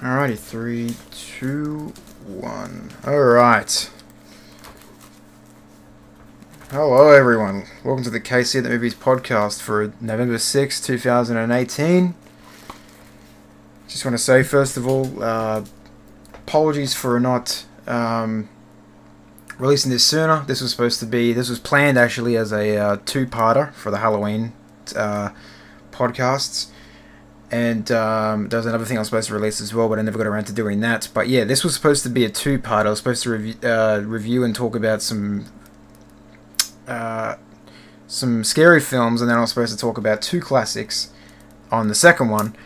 Alrighty, three, two, one. Alright. Hello, everyone. Welcome to the KC the Movies podcast for November 6, 2018. Just want to say, first of all, uh, apologies for not um, releasing this sooner. This was supposed to be, this was planned actually as a uh, two parter for the Halloween uh, podcasts. And um, there was another thing I was supposed to release as well, but I never got around to doing that. But yeah, this was supposed to be a two-part. I was supposed to review, uh, review and talk about some uh, some scary films, and then I was supposed to talk about two classics on the second one.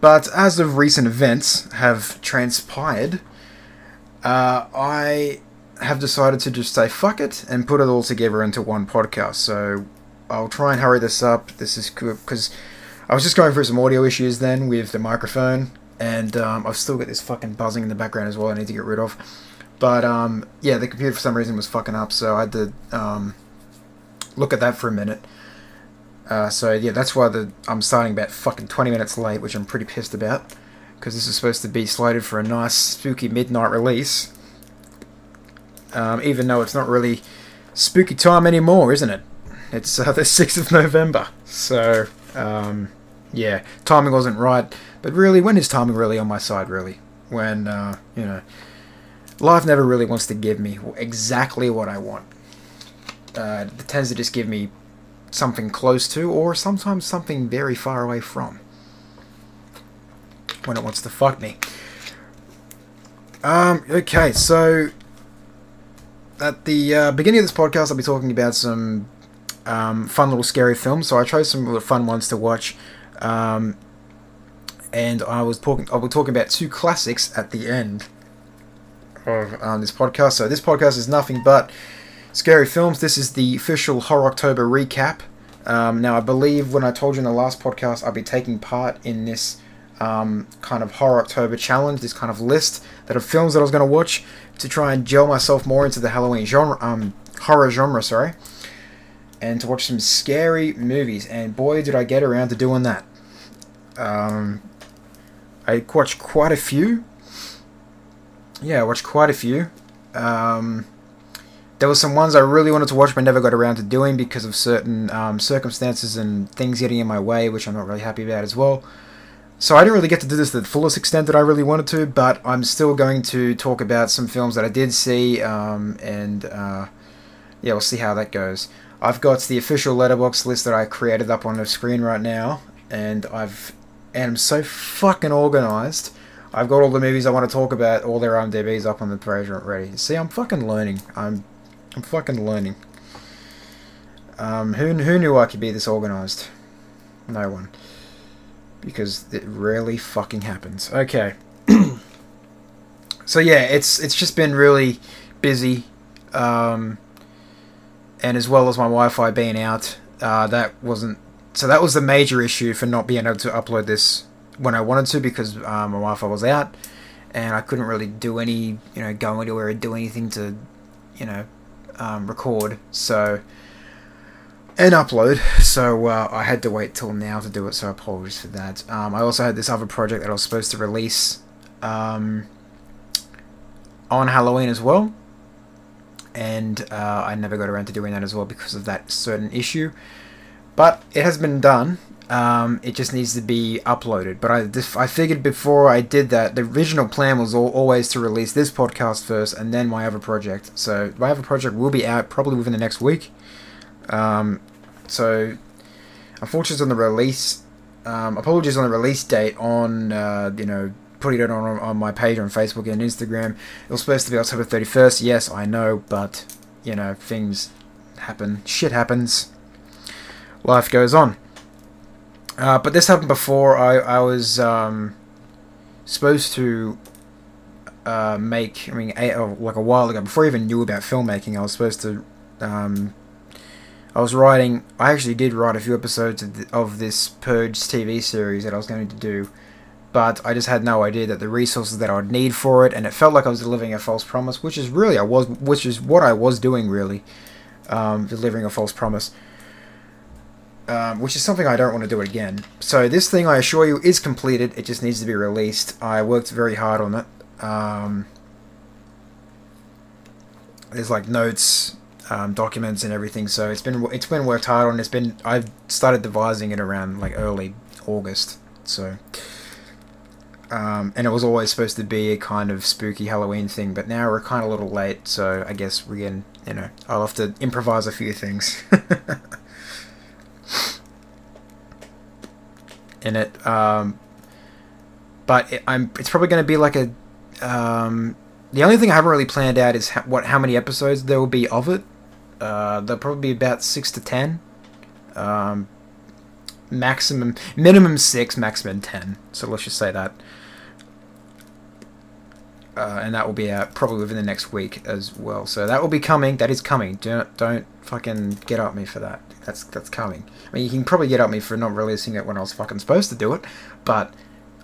But as of recent events have transpired, uh, I have decided to just say fuck it and put it all together into one podcast. So I'll try and hurry this up. This is because I was just going through some audio issues then with the microphone, and um, I've still got this fucking buzzing in the background as well. I need to get rid of. But um, yeah, the computer for some reason was fucking up, so I had to um, look at that for a minute. Uh, so yeah, that's why the I'm starting about fucking 20 minutes late, which I'm pretty pissed about, because this is supposed to be slated for a nice spooky midnight release. Um, even though it's not really spooky time anymore, isn't it? It's uh, the 6th of November, so um, yeah, timing wasn't right. But really, when is timing really on my side? Really, when uh, you know, life never really wants to give me exactly what I want. Uh, it tends to just give me something close to, or sometimes something very far away from. When it wants to fuck me. Um, okay, so at the uh, beginning of this podcast, I'll be talking about some um, fun little scary films. So I chose some fun ones to watch, um, and I was talking. I will talk about two classics at the end of um, this podcast. So this podcast is nothing but scary films. This is the official Horror October recap. Um, now I believe when I told you in the last podcast, I'll be taking part in this um, kind of Horror October challenge, this kind of list that of films that I was going to watch to try and gel myself more into the Halloween genre, um, horror genre. Sorry and to watch some scary movies. And boy, did I get around to doing that. Um, I watched quite a few. Yeah, I watched quite a few. Um, there were some ones I really wanted to watch but never got around to doing because of certain um, circumstances and things getting in my way, which I'm not really happy about as well. So I didn't really get to do this to the fullest extent that I really wanted to, but I'm still going to talk about some films that I did see, um, and uh, yeah, we'll see how that goes. I've got the official Letterboxd list that I created up on the screen right now, and I've and I'm so fucking organized. I've got all the movies I want to talk about, all their IMDb's up on the page ready. See, I'm fucking learning. I'm I'm fucking learning. Um, who who knew I could be this organized? No one. Because it rarely fucking happens. Okay. so yeah, it's it's just been really busy. Um, and as well as my Wi-Fi being out, uh, that wasn't. So that was the major issue for not being able to upload this when I wanted to because um, my Wi-Fi was out, and I couldn't really do any, you know, go anywhere or do anything to, you know, um, record. So and upload. So uh, I had to wait till now to do it. So apologies for that. Um, I also had this other project that I was supposed to release um, on Halloween as well and uh, I never got around to doing that as well because of that certain issue. But it has been done. Um, it just needs to be uploaded. But I, I figured before I did that, the original plan was all, always to release this podcast first and then my other project. So my other project will be out probably within the next week. Um, so unfortunately on the release, um, apologies on the release date on uh, you know putting it on on my page on Facebook and Instagram. It was supposed to be October 31st. Yes, I know, but you know things happen. Shit happens. Life goes on. Uh, but this happened before. I I was um, supposed to uh, make. I mean, oh, like a while ago, before I even knew about filmmaking, I was supposed to. Um, I was writing. I actually did write a few episodes of, the, of this Purge TV series that I was going to do but I just had no idea that the resources that I would need for it, and it felt like I was delivering a false promise, which is really I was, which is what I was doing really, um, delivering a false promise. Um, which is something I don't want to do again. So this thing, I assure you, is completed. It just needs to be released. I worked very hard on it. Um, there's like notes, um, documents, and everything. So it's been it's been worked hard on. It's been I've started devising it around like early August. So. Um, and it was always supposed to be a kind of spooky Halloween thing, but now we're kind of a little late, so I guess we're getting, you know, I'll have to improvise a few things. in it. Um, but it, I'm it's probably going to be like a. Um, the only thing I haven't really planned out is ha- what how many episodes there will be of it. Uh, there'll probably be about six to ten. Um, maximum, minimum six, maximum ten. So let's just say that. Uh, and that will be out probably within the next week as well. So that will be coming. That is coming. Don't don't fucking get at me for that. That's that's coming. I mean, you can probably get at me for not releasing it when I was fucking supposed to do it, but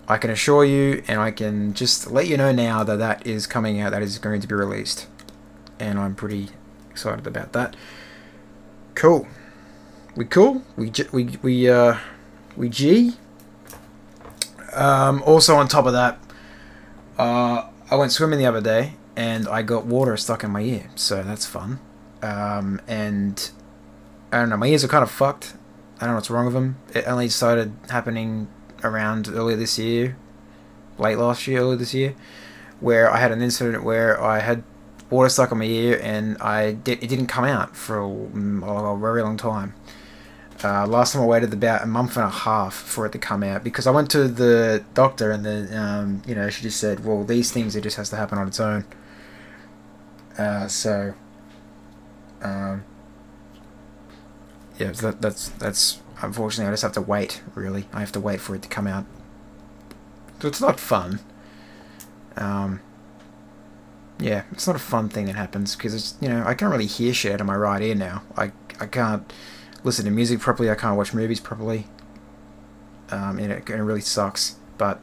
I can assure you, and I can just let you know now that that is coming out. That is going to be released, and I'm pretty excited about that. Cool. We cool. We we we uh we G. Um, also on top of that, uh, I went swimming the other day and I got water stuck in my ear, so that's fun. Um, and I don't know, my ears are kind of fucked. I don't know what's wrong with them. It only started happening around earlier this year, late last year, earlier this year, where I had an incident where I had water stuck on my ear and I did, it didn't come out for a, a very long time. Uh, last time I waited about a month and a half for it to come out because I went to the doctor and then um, you know she just said, well, these things it just has to happen on its own. Uh, so, um, yeah, that, that's that's unfortunately I just have to wait. Really, I have to wait for it to come out. So it's not fun. Um, yeah, it's not a fun thing that happens because it's you know I can't really hear shit out of my right ear now. I I can't listen to music properly. I can't watch movies properly. Um, and it, it really sucks. But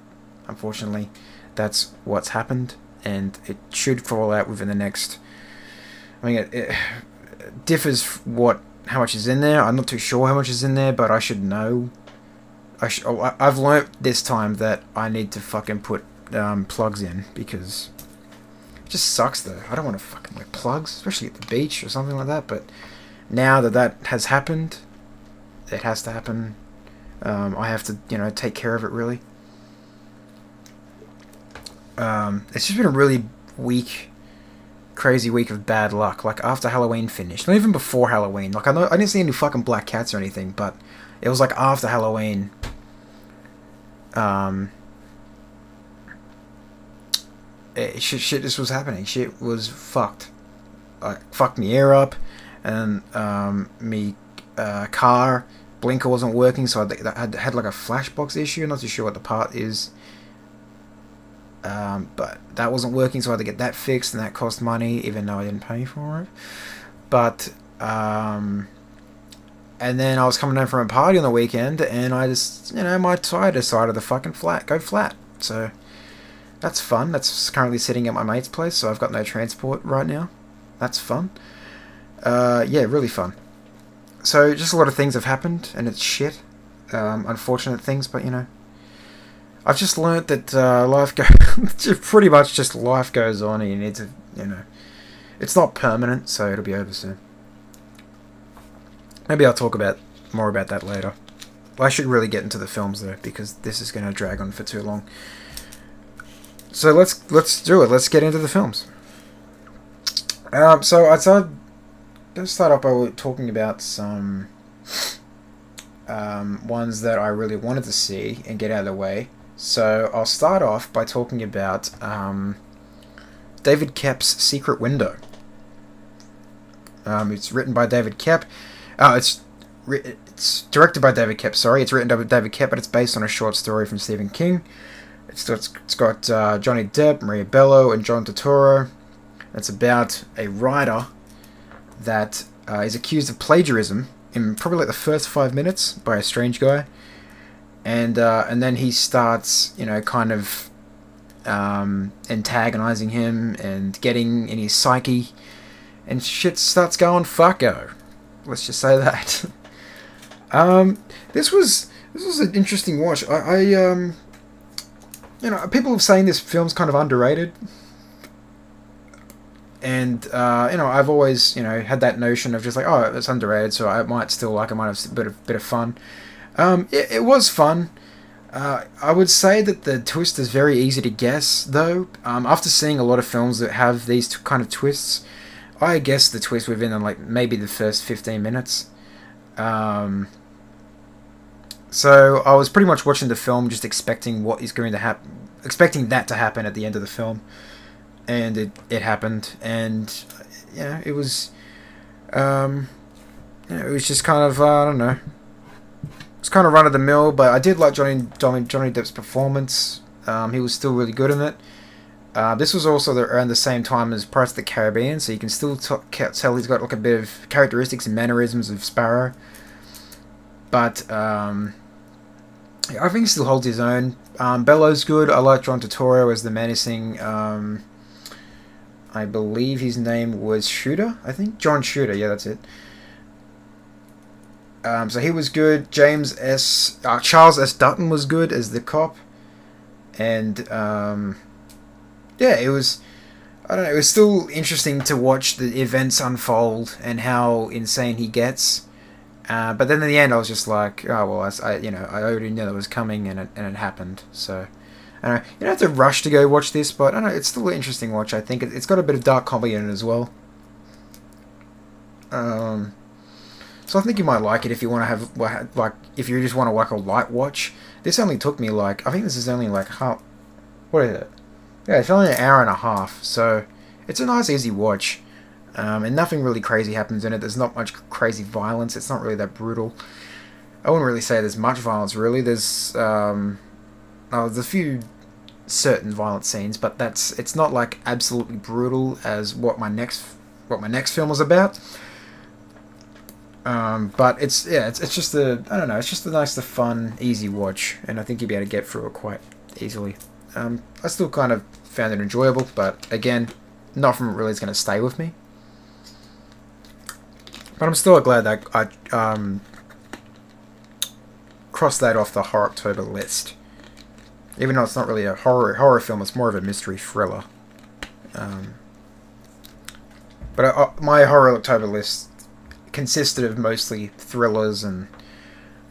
unfortunately, that's what's happened, and it should fall out within the next. I mean, it, it differs what how much is in there. I'm not too sure how much is in there, but I should know. I sh- oh, I've learnt this time that I need to fucking put um, plugs in because it just sucks though. I don't want to fucking wear plugs, especially at the beach or something like that. But now that that has happened, it has to happen. Um, I have to, you know, take care of it really. Um, it's just been a really weak crazy week of bad luck. Like after Halloween finished, not even before Halloween. Like I know I didn't see any fucking black cats or anything, but it was like after Halloween. Um. It, shit, shit just was happening. Shit was fucked. Like fucked me ear up, and um, me uh, car blinker wasn't working, so I had had like a flashbox issue. Not too sure what the part is. Um, but that wasn't working, so I had to get that fixed, and that cost money, even though I didn't pay for it. But um, and then I was coming home from a party on the weekend, and I just, you know, my tire decided to fucking flat, go flat. So that's fun. That's currently sitting at my mate's place, so I've got no transport right now. That's fun. Uh, yeah, really fun. So just a lot of things have happened, and it's shit. Um, unfortunate things, but you know, I've just learnt that uh, life goes pretty much just life goes on, and you need to, you know, it's not permanent, so it'll be over soon. Maybe I'll talk about more about that later. I should really get into the films though, because this is going to drag on for too long. So let's let's do it. Let's get into the films. Um, so I started. Let's start off by talking about some um, ones that I really wanted to see and get out of the way. So I'll start off by talking about um, David Koepp's Secret Window. Um, it's written by David Koepp. Uh, it's it's directed by David Koepp. Sorry, it's written by David Koepp, but it's based on a short story from Stephen King. It's got, it's got uh, Johnny Depp, Maria Bello, and John Turturro. It's about a writer that uh, is accused of plagiarism in probably like the first five minutes by a strange guy and uh, and then he starts, you know, kind of um, antagonizing him and getting in his psyche, and shit starts going fucko. Let's just say that. Um, this was this was an interesting watch. I, I um, you know, people have saying this film's kind of underrated, and uh, you know, I've always you know had that notion of just like, oh, it's underrated, so I might still like. I might have a bit of bit of fun. Um, it, it was fun. Uh, I would say that the twist is very easy to guess, though. Um, after seeing a lot of films that have these t- kind of twists, I guess the twist within like maybe the first fifteen minutes. Um, so I was pretty much watching the film, just expecting what is going to happen, expecting that to happen at the end of the film, and it it happened, and know it was, um, you know, it was just kind of uh, I don't know, it's kind of run of the mill, but I did like Johnny Johnny Johnny Depp's performance. Um, he was still really good in it. Uh, this was also the, around the same time as Pirates of the Caribbean, so you can still tell he's got like a bit of characteristics and mannerisms of Sparrow. But um, I think he still holds his own. Um, Bello's good. I like John Turturro as the menacing. Um, I believe his name was Shooter. I think John Shooter. Yeah, that's it. Um, so he was good. James S. Uh, Charles S. Dutton was good as the cop, and um, yeah, it was. I don't know. It was still interesting to watch the events unfold and how insane he gets. Uh, but then in the end, I was just like, oh well, I, I you know I already knew that was coming, and it and it happened. So, I don't know. You don't have to rush to go watch this, but I don't know. It's still an interesting watch. I think it, has got a bit of dark comedy in it as well. Um, so I think you might like it if you want to have like if you just want to like a light watch. This only took me like I think this is only like half. What is it? Yeah, it's only an hour and a half, so it's a nice easy watch. Um, and nothing really crazy happens in it. There's not much crazy violence. It's not really that brutal. I wouldn't really say there's much violence, really. There's um, oh, there's a few certain violent scenes, but that's it's not like absolutely brutal as what my next what my next film was about. Um, but it's yeah, it's, it's just a I don't know, it's just a nice, the fun, easy watch, and I think you'll be able to get through it quite easily. Um, I still kind of found it enjoyable, but again, nothing really is going to stay with me. But I'm still glad that I um, crossed that off the horror October list. Even though it's not really a horror horror film, it's more of a mystery thriller. Um, but I, uh, my horror October list consisted of mostly thrillers and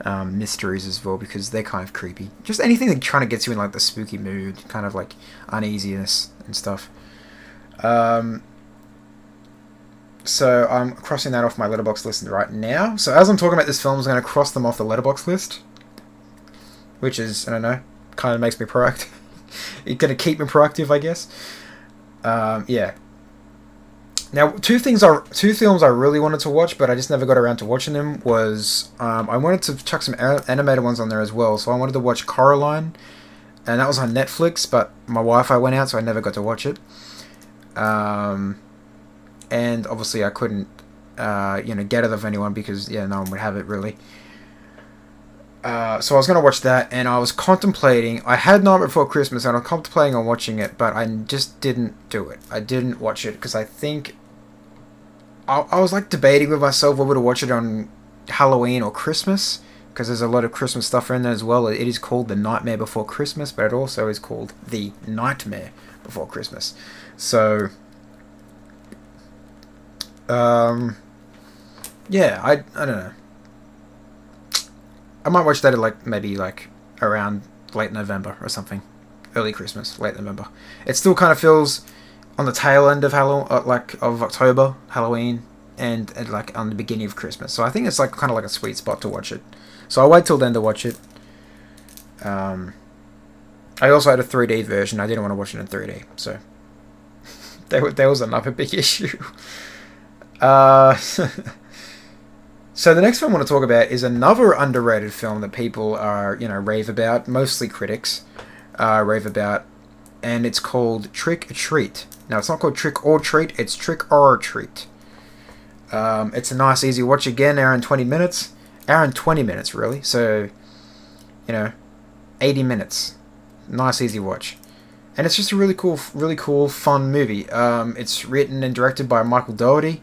um, mysteries as well because they're kind of creepy. Just anything that kind of gets you in like the spooky mood, kind of like uneasiness and stuff. Um, so I'm crossing that off my Letterboxd list right now. So as I'm talking about this film, I'm going to cross them off the Letterboxd list, which is I don't know, kind of makes me proactive. it's going to keep me proactive, I guess. Um, yeah. Now, two things are two films I really wanted to watch, but I just never got around to watching them. Was um, I wanted to chuck some animated ones on there as well, so I wanted to watch Coraline, and that was on Netflix, but my Wi-Fi went out, so I never got to watch it. Um, and obviously I couldn't, uh, you know, get it of anyone because yeah, no one would have it really. Uh, so I was gonna watch that, and I was contemplating. I had Night Before Christmas, and I was contemplating on watching it, but I just didn't do it. I didn't watch it because I think I, I was like debating with myself whether to watch it on Halloween or Christmas because there's a lot of Christmas stuff in there as well. It is called The Nightmare Before Christmas, but it also is called The Nightmare Before Christmas. So um, yeah, I I don't know. I might watch that at like maybe like around late November or something, early Christmas, late November. It still kind of feels on the tail end of Halloween, uh, like of October, Halloween, and, and like on the beginning of Christmas. So I think it's like kind of like a sweet spot to watch it. So I'll wait till then to watch it. Um, I also had a 3D version. I didn't want to watch it in 3D, so there, there was another big issue. Uh, so the next film I want to talk about is another underrated film that people are, you know, rave about, mostly critics uh, rave about, and it's called Trick or Treat. Now it's not called Trick or Treat; it's Trick 'r Treat. Um, it's a nice, easy watch again, hour and twenty minutes, hour and twenty minutes really. So, you know, eighty minutes, nice, easy watch and it's just a really cool, really cool, fun movie. Um, it's written and directed by Michael Dougherty,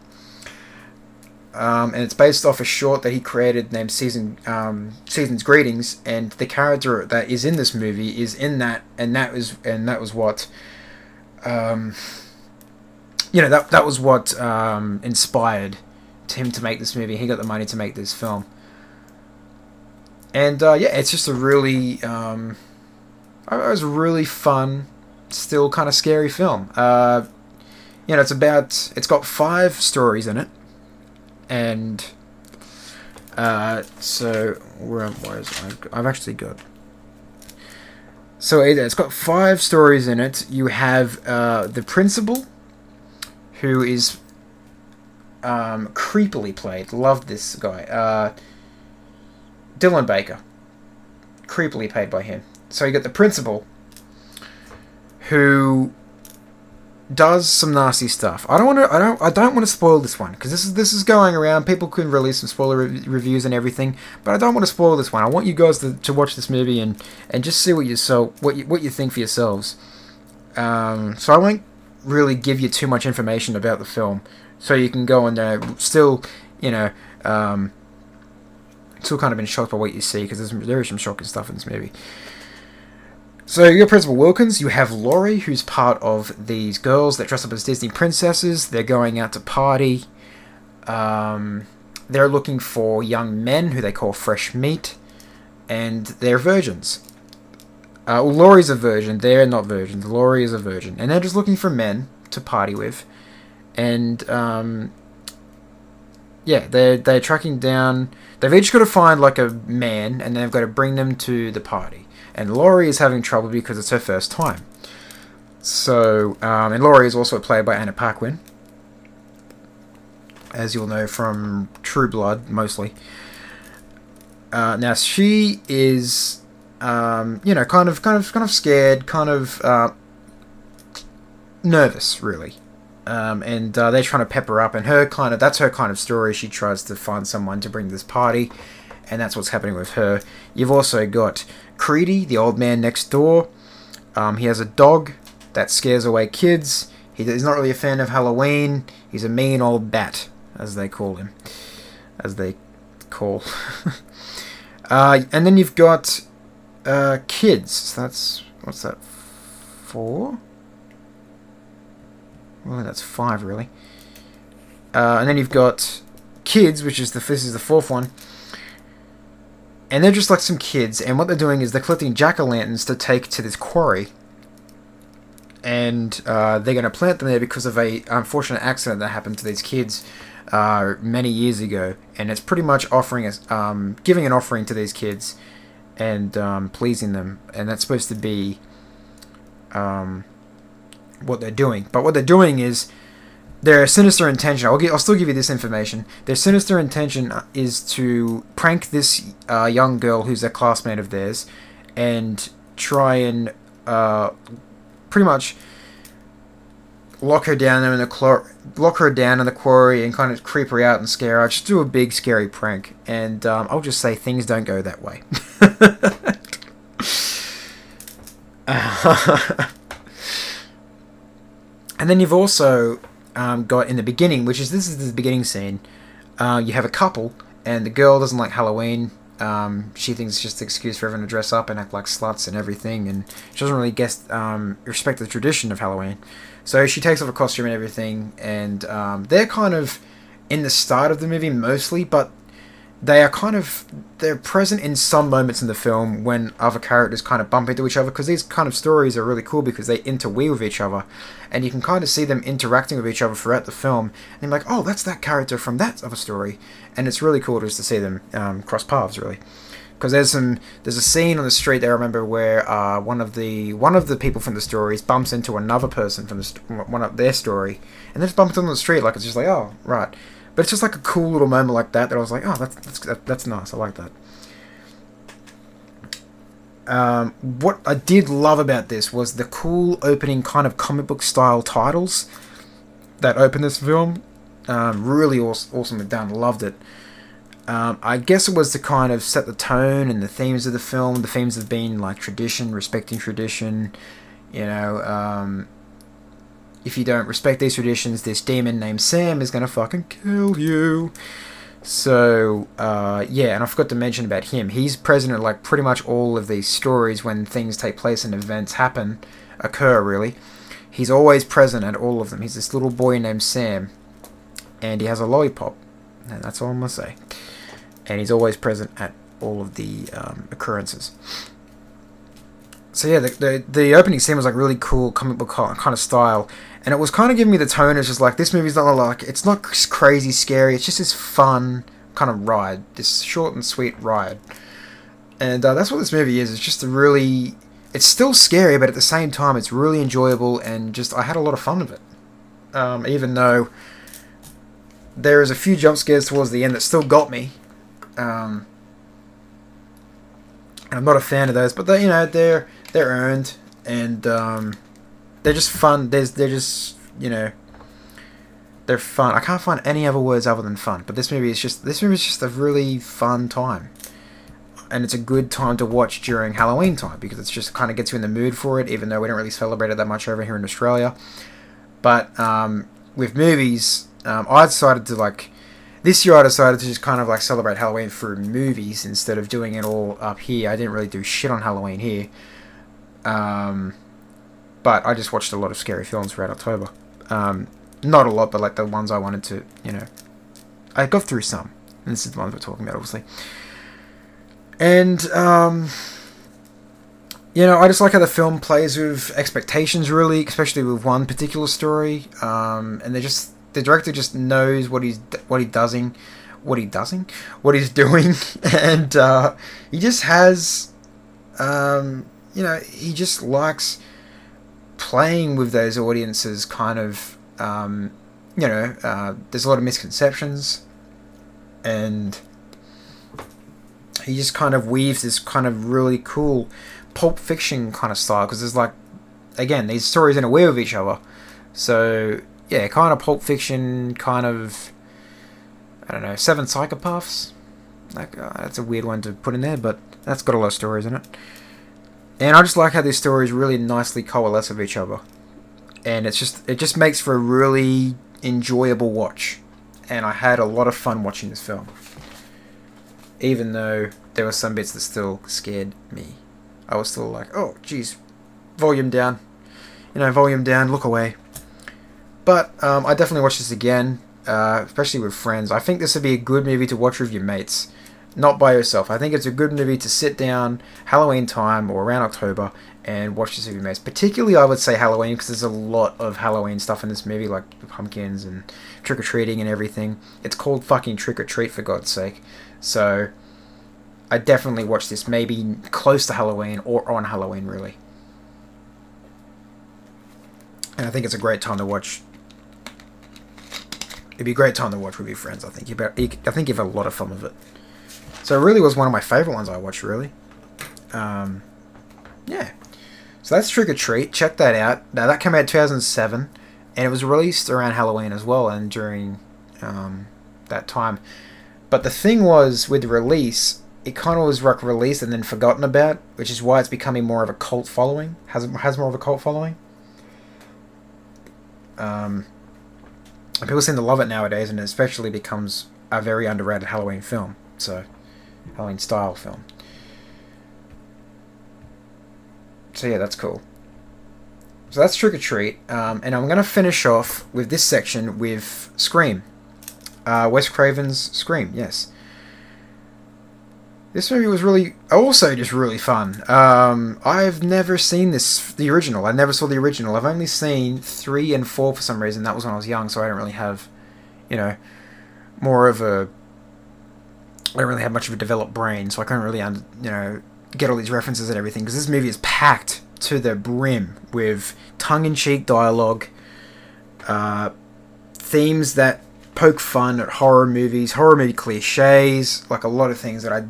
um, and it's based off a short that he created named Season um, Season's Greetings, and the character that is in this movie is in that, and that was and that was what, um, you know, that that was what um, inspired him to make this movie. He got the money to make this film, and uh, yeah, it's just a really, um, it was a really fun, still kind of scary film. Uh, you know, it's about it's got five stories in it and uh, so where, it? I've, I've actually got. So it's got five stories in it. You have uh, the principal, who is um, creepily played. Love this guy, uh, Dylan Baker. Creepily played by him. So you got the principal, who does some nasty stuff. I don't want to. I don't. I don't want to spoil this one because this is this is going around. People can release some spoiler re- reviews and everything, but I don't want to spoil this one. I want you guys to, to watch this movie and, and just see what you so what you, what you think for yourselves. Um, so I won't really give you too much information about the film, so you can go and uh, still, you know, um, still kind of been shocked by what you see because there is some shocking stuff in this movie. So you're Principal Wilkins, you have Laurie, who's part of these girls that dress up as Disney princesses. They're going out to party. Um, they're looking for young men who they call fresh meat, and they're virgins. Uh, well, Laurie's a virgin. They're not virgins. Laurie is a virgin, and they're just looking for men to party with, and um, yeah, they're they're tracking down. They've each got to find like a man, and they've got to bring them to the party and Laurie is having trouble because it's her first time. So, um, and Laurie is also played by Anna Paquin, as you'll know from True Blood, mostly. Uh, now she is, um, you know, kind of, kind of, kind of scared, kind of uh, nervous, really. Um, and uh, they're trying to pep her up, and her kind of that's her kind of story. She tries to find someone to bring this party, and that's what's happening with her. You've also got Creedy, the old man next door. Um, he has a dog that scares away kids. He, he's not really a fan of Halloween. He's a mean old bat, as they call him. As they call. uh, and then you've got uh, kids. So that's what's that? Four. Well, that's five really. Uh, and then you've got kids, which is the this is the fourth one and they're just like some kids, and what they're doing is they're collecting jack o' lanterns to take to this quarry, and uh, they're going to plant them there because of a unfortunate accident that happened to these kids uh, many years ago, and it's pretty much offering us, um, giving an offering to these kids, and um, pleasing them, and that's supposed to be um, what they're doing. But what they're doing is their sinister intention. I'll, I'll still give you this information. Their sinister intention is to prank this uh, young girl who's a classmate of theirs, and try and uh, pretty much lock her down in the lock her down in the quarry and kind of creep her out and scare her. Just do a big scary prank, and um, I'll just say things don't go that way. and then you've also um, got in the beginning, which is this is the beginning scene. Uh, you have a couple, and the girl doesn't like Halloween. Um, she thinks it's just an excuse for everyone to dress up and act like sluts and everything, and she doesn't really guess um, respect the tradition of Halloween. So she takes off her costume and everything, and um, they're kind of in the start of the movie mostly, but they are kind of they're present in some moments in the film when other characters kind of bump into each other because these kind of stories are really cool because they interweave with each other and you can kind of see them interacting with each other throughout the film and you're like oh that's that character from that other story and it's really cool just to see them um, cross paths really. Because there's some there's a scene on the street there I remember where uh, one of the one of the people from the stories bumps into another person from the st- one of their story and they just bump into them on the street like it's just like oh right but it's just like a cool little moment like that that I was like, oh, that's that's, that's nice. I like that. Um, what I did love about this was the cool opening kind of comic book style titles that open this film. Um, really awesome, awesomely done. Loved it. Um, I guess it was to kind of set the tone and the themes of the film. The themes have been like tradition, respecting tradition, you know, um, if you don't respect these traditions, this demon named Sam is gonna fucking kill you. So, uh, yeah, and I forgot to mention about him. He's present at like pretty much all of these stories when things take place and events happen, occur really. He's always present at all of them. He's this little boy named Sam, and he has a lollipop, and that's all I'm gonna say. And he's always present at all of the um, occurrences. So yeah, the, the the opening scene was like really cool comic book kind of style, and it was kind of giving me the tone It's just like this movie's not like it's not crazy scary. It's just this fun kind of ride, this short and sweet ride, and uh, that's what this movie is. It's just a really, it's still scary, but at the same time, it's really enjoyable and just I had a lot of fun with it. Um, even though there is a few jump scares towards the end that still got me. Um, I'm not a fan of those, but they, you know, they're they're earned and um, they're just fun. There's they're just you know they're fun. I can't find any other words other than fun. But this movie is just this movie is just a really fun time, and it's a good time to watch during Halloween time because it's just kind of gets you in the mood for it. Even though we don't really celebrate it that much over here in Australia, but um, with movies, um, I decided to like this year I decided to just kind of like celebrate Halloween through movies instead of doing it all up here. I didn't really do shit on Halloween here. Um, but I just watched a lot of scary films throughout October. Um, not a lot, but like the ones I wanted to, you know. I got through some. And this is the ones we're talking about, obviously. And, um, you know, I just like how the film plays with expectations, really, especially with one particular story. Um, and they just the director just knows what he's what he doesing, what he doesing, what he's doing, and uh, he just has, um, you know, he just likes playing with those audiences. Kind of, um, you know, uh, there's a lot of misconceptions, and he just kind of weaves this kind of really cool pulp fiction kind of style because there's like again these stories interweave with each other so yeah, kind of Pulp Fiction, kind of, I don't know, Seven Psychopaths. Like, uh, that's a weird one to put in there, but that's got a lot of stories in it. And I just like how these stories really nicely coalesce with each other. And it's just, it just makes for a really enjoyable watch. And I had a lot of fun watching this film. Even though there were some bits that still scared me. I was still like, oh, geez, volume down. You know, volume down, look away. But um, I definitely watch this again, uh, especially with friends. I think this would be a good movie to watch with your mates, not by yourself. I think it's a good movie to sit down Halloween time or around October and watch this movie. your. Particularly, I would say Halloween because there's a lot of Halloween stuff in this movie, like pumpkins and trick or treating and everything. It's called fucking Trick or Treat for God's sake. So I definitely watch this maybe close to Halloween or on Halloween, really. And I think it's a great time to watch it'd be a great time to watch with your friends. I think you I think you have a lot of fun with it. So it really was one of my favorite ones I watched. Really, um, yeah. So that's Trick 'r Treat. Check that out. Now that came out in 2007, and it was released around Halloween as well, and during um, that time. But the thing was with the release, it kind of was like released and then forgotten about, which is why it's becoming more of a cult following. Has has more of a cult following. Um, people seem to love it nowadays, and it especially becomes a very underrated Halloween film. So, Halloween style film. So yeah, that's cool. So that's Trick 'r Treat, um, and I'm gonna finish off with this section with Scream. Uh, Wes Craven's Scream, yes. This movie was really also just really fun. Um, I've never seen this the original. I never saw the original. I've only seen three and four for some reason. That was when I was young, so I don't really have, you know, more of a. I don't really have much of a developed brain, so I can't really, you know, get all these references and everything. Because this movie is packed to the brim with tongue-in-cheek dialogue, uh, themes that poke fun at horror movies, horror movie cliches, like a lot of things that I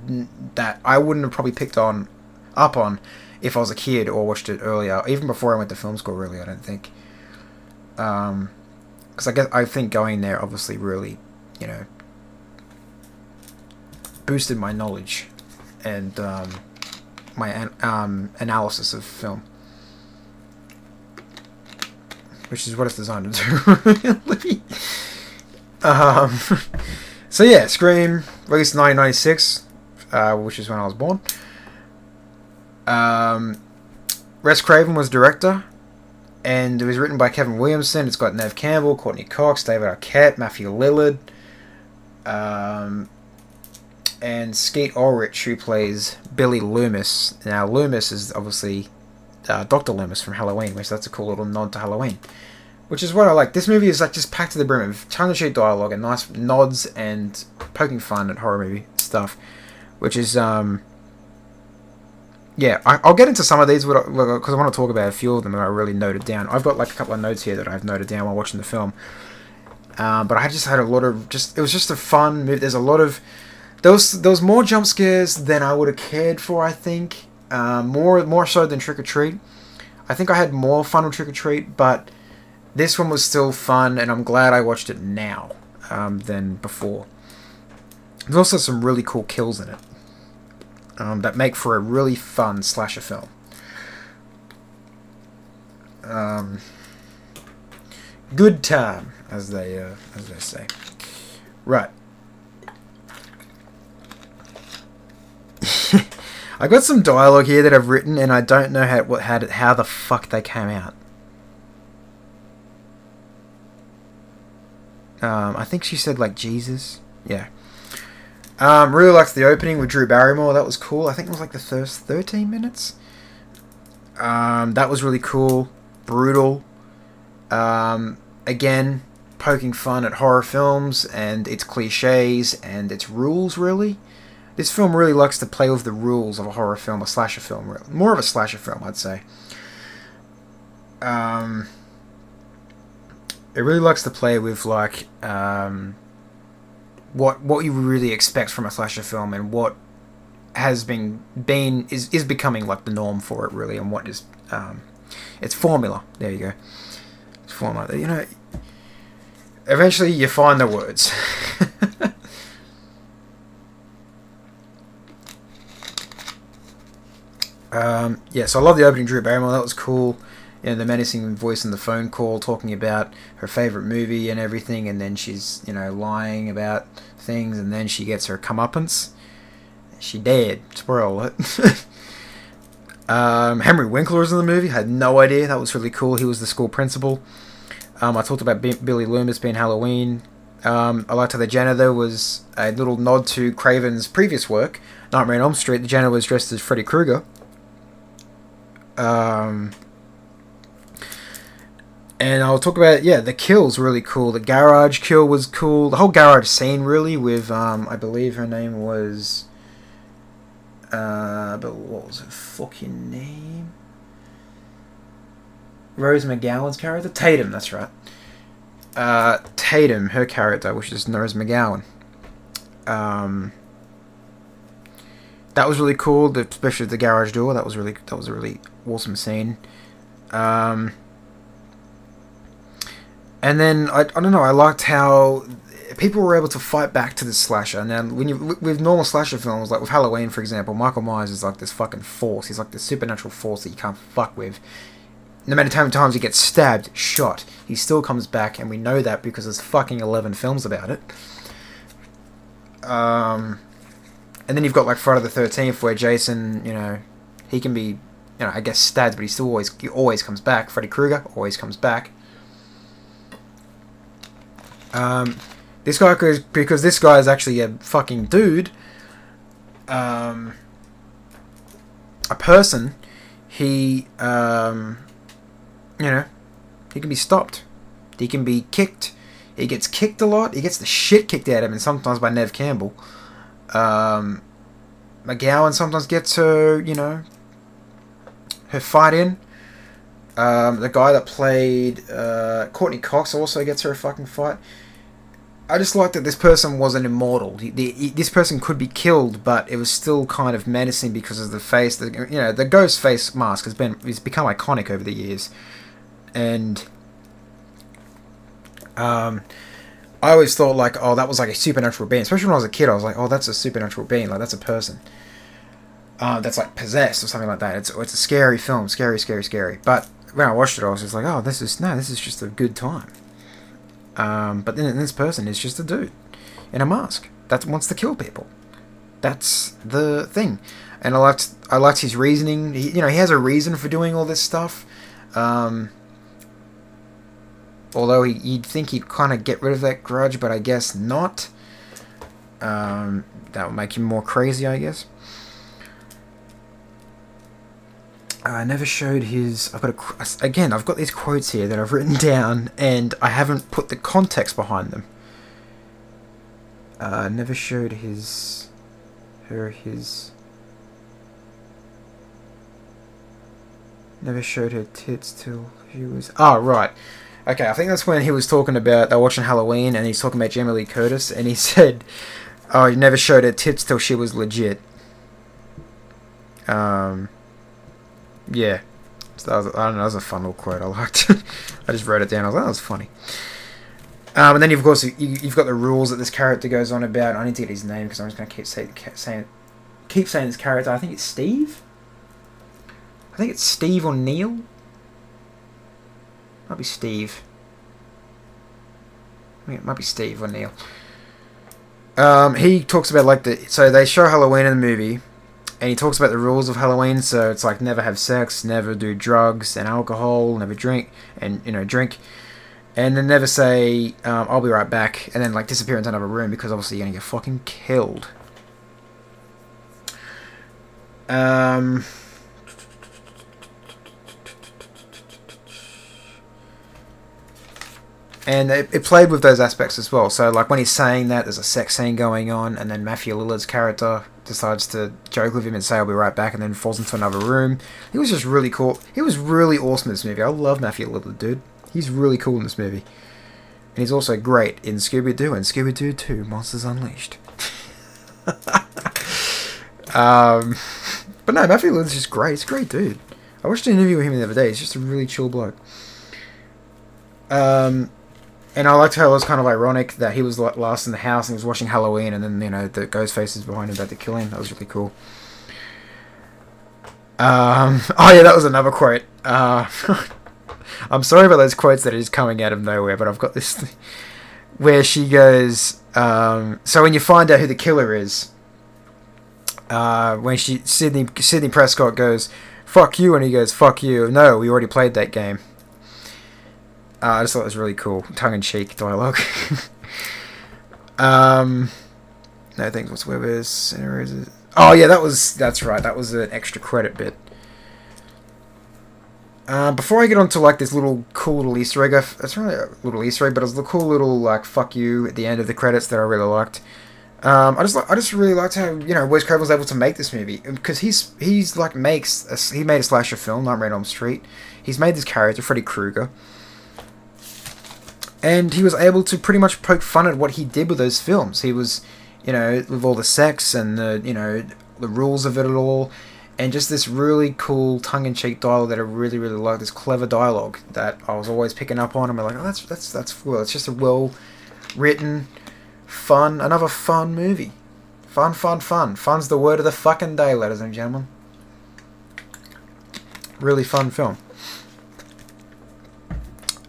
that I wouldn't have probably picked on up on if I was a kid or watched it earlier, even before I went to film school. Really, I don't think. Um, because I guess I think going there obviously really, you know, boosted my knowledge and um, my an- um, analysis of film. which is what it's designed to do. um, so yeah, Scream released in 1996, uh, which is when I was born. Um, Wes Craven was director, and it was written by Kevin Williamson. It's got Neve Campbell, Courteney Cox, David Arquette, Matthew Lillard, um, and Skeet Ulrich, who plays Billy Loomis. Now, Loomis is obviously uh, Dr. Loomis from Halloween, which that's a cool little nod to Halloween. Which is what I like. This movie is like just packed to the brim of tongue-in-cheek dialogue and nice nods and poking fun at horror movie stuff, which is um, yeah. I, will get into some of these because I want to talk about a few of them that I really noted down. I've got like a couple of notes here that I've noted down while watching the film. Um, but I just had a lot of just it was just a fun movie. There's a lot of there was more jump scares than I would have cared for. I think um, more more so than Trick 'r Treat. I think I had more fun with Trick 'r Treat, but this one was still fun, and I'm glad I watched it now um, than before. There's also some really cool kills in it um, that make for a really fun slasher film. Um, good time, as they uh, as they say. Right. I got some dialogue here that I've written, and I don't know how what how, how the fuck they came out. Um, I think she said like Jesus. Yeah. Um, really liked the opening with Drew Barrymore. That was cool. I think it was like the first 13 minutes. Um, that was really cool. Brutal. Um, again, poking fun at horror films and its cliches and its rules, really. This film really likes to play with the rules of a horror film, a slasher film, more of a slasher film, I'd say. Um, it really likes to play with like um, what what you really expect from a slasher film and what has been been is is becoming like the norm for it really, and what is um, it's formula. There you go, it's formula. You know, eventually you find the words. Um, yeah, so I love the opening Drew Barrymore. That was cool. You know, the menacing voice in the phone call talking about her favorite movie and everything, and then she's, you know, lying about things, and then she gets her comeuppance. She dead. Spoil it. um, Henry Winkler was in the movie. I Had no idea. That was really cool. He was the school principal. Um, I talked about B- Billy Loomis being Halloween. Um, I liked how the janitor was a little nod to Craven's previous work, Nightmare on Elm Street. The janitor was dressed as Freddy Krueger. Um, and I'll talk about yeah, the kill's really cool. The garage kill was cool. The whole garage scene really with um, I believe her name was uh, but what was her fucking name? Rose McGowan's character, Tatum. That's right. Uh, Tatum, her character, which is Rose McGowan. Um, that was really cool. Especially the garage door. That was really that was a really awesome scene. Um, and then I, I don't know. I liked how people were able to fight back to the slasher. Now, when you with normal slasher films, like with Halloween, for example, Michael Myers is like this fucking force. He's like this supernatural force that you can't fuck with. No matter how many times he gets stabbed, shot, he still comes back, and we know that because there's fucking eleven films about it. Um, and then you've got like Friday the Thirteenth, where Jason, you know, he can be, you know, I guess stabbed, but he still always he always comes back. Freddy Krueger always comes back. Um, this guy because this guy is actually a fucking dude. Um, a person. He, um, you know, he can be stopped. He can be kicked. He gets kicked a lot. He gets the shit kicked out of him, and sometimes by Neve Campbell. Um, McGowan sometimes gets her, you know, her fight in. Um, the guy that played uh, Courteney Cox also gets her a fucking fight. I just like that this person wasn't immortal. He, he, this person could be killed, but it was still kind of menacing because of the face. The, you know, the ghost face mask has been has become iconic over the years, and um, I always thought like, oh, that was like a supernatural being. Especially when I was a kid, I was like, oh, that's a supernatural being. Like that's a person. Uh, that's like possessed or something like that. It's it's a scary film, scary, scary, scary. But when I watched it, I was just like, oh, this is no, this is just a good time. Um, but then this person is just a dude in a mask that wants to kill people. That's the thing, and I liked I liked his reasoning. He, you know, he has a reason for doing all this stuff. Um, although he, you'd think he'd kind of get rid of that grudge, but I guess not. Um, that would make him more crazy, I guess. I never showed his. I've got a, again. I've got these quotes here that I've written down, and I haven't put the context behind them. Uh, never showed his, her his. Never showed her tits till she was. Oh right, okay. I think that's when he was talking about they're watching Halloween, and he's talking about Jamie Lee Curtis, and he said, "Oh, he never showed her tits till she was legit." Um yeah. So that was, I don't know, that was a fun little quote. I liked. I just wrote it down. I was like, that was funny. Um, and then, of course, you, have got the rules that this character goes on about. I need to get his name because I'm just going to keep say, saying, keep saying this character. I think it's Steve. I think it's Steve or Neil. Might be Steve. I it might be Steve or Neil. Um, he talks about like the so they show Halloween in the movie, and he talks about the rules of Halloween. So it's like never have sex, never do drugs and alcohol, never drink, and you know drink, and then never say um, "I'll be right back," and then like disappear into another room because obviously you're gonna get fucking killed. Um. And it, it, played with those aspects as well. So, like when he's saying that, there's a sex scene going on, and then Matthew Lillard's character decides to joke with him and say, I'll be right back, and then falls into another room. He was just really cool. He was really awesome in this movie. I love Matthew Lillard, dude. He's really cool in this movie. And he's also great in Scooby Doo and Scooby Doo 2 Monsters Unleashed. um, but no, Matthew Lillard's just great. He's a great dude. I watched an interview with him the other day. He's just a really chill bloke. Um, and I liked how it was kind of ironic that he was last in the house and he was watching Halloween, and then you know the ghost faces behind him about to kill him. That was really cool. Um, oh yeah, that was another quote. Uh, I'm sorry about those quotes that just coming out of nowhere, but I've got this thing where she goes. Um, so when you find out who the killer is, uh, when she Sydney Sidney Prescott goes, "Fuck you," and he goes, "Fuck you." No, we already played that game. Uh, I just thought it was really cool, tongue-in-cheek dialogue. um, no thanks. What's Weber's? Oh yeah, that was that's right. That was an extra credit bit. Uh, before I get on to like this little cool little Easter egg, it's really a little Easter egg, but it's a cool little like "fuck you" at the end of the credits that I really liked. Um, I just I just really liked how you know Wes Craven was able to make this movie because he's he's like makes a, he made a slasher film, Nightmare on Elm Street. He's made this character Freddy Krueger and he was able to pretty much poke fun at what he did with those films. He was, you know, with all the sex and the, you know, the rules of it all, and just this really cool tongue-in-cheek dialogue that I really, really like. This clever dialogue that I was always picking up on. And I'm like, oh, that's that's that's well, it's just a well-written, fun, another fun movie. Fun, fun, fun. Fun's the word of the fucking day, ladies and gentlemen. Really fun film.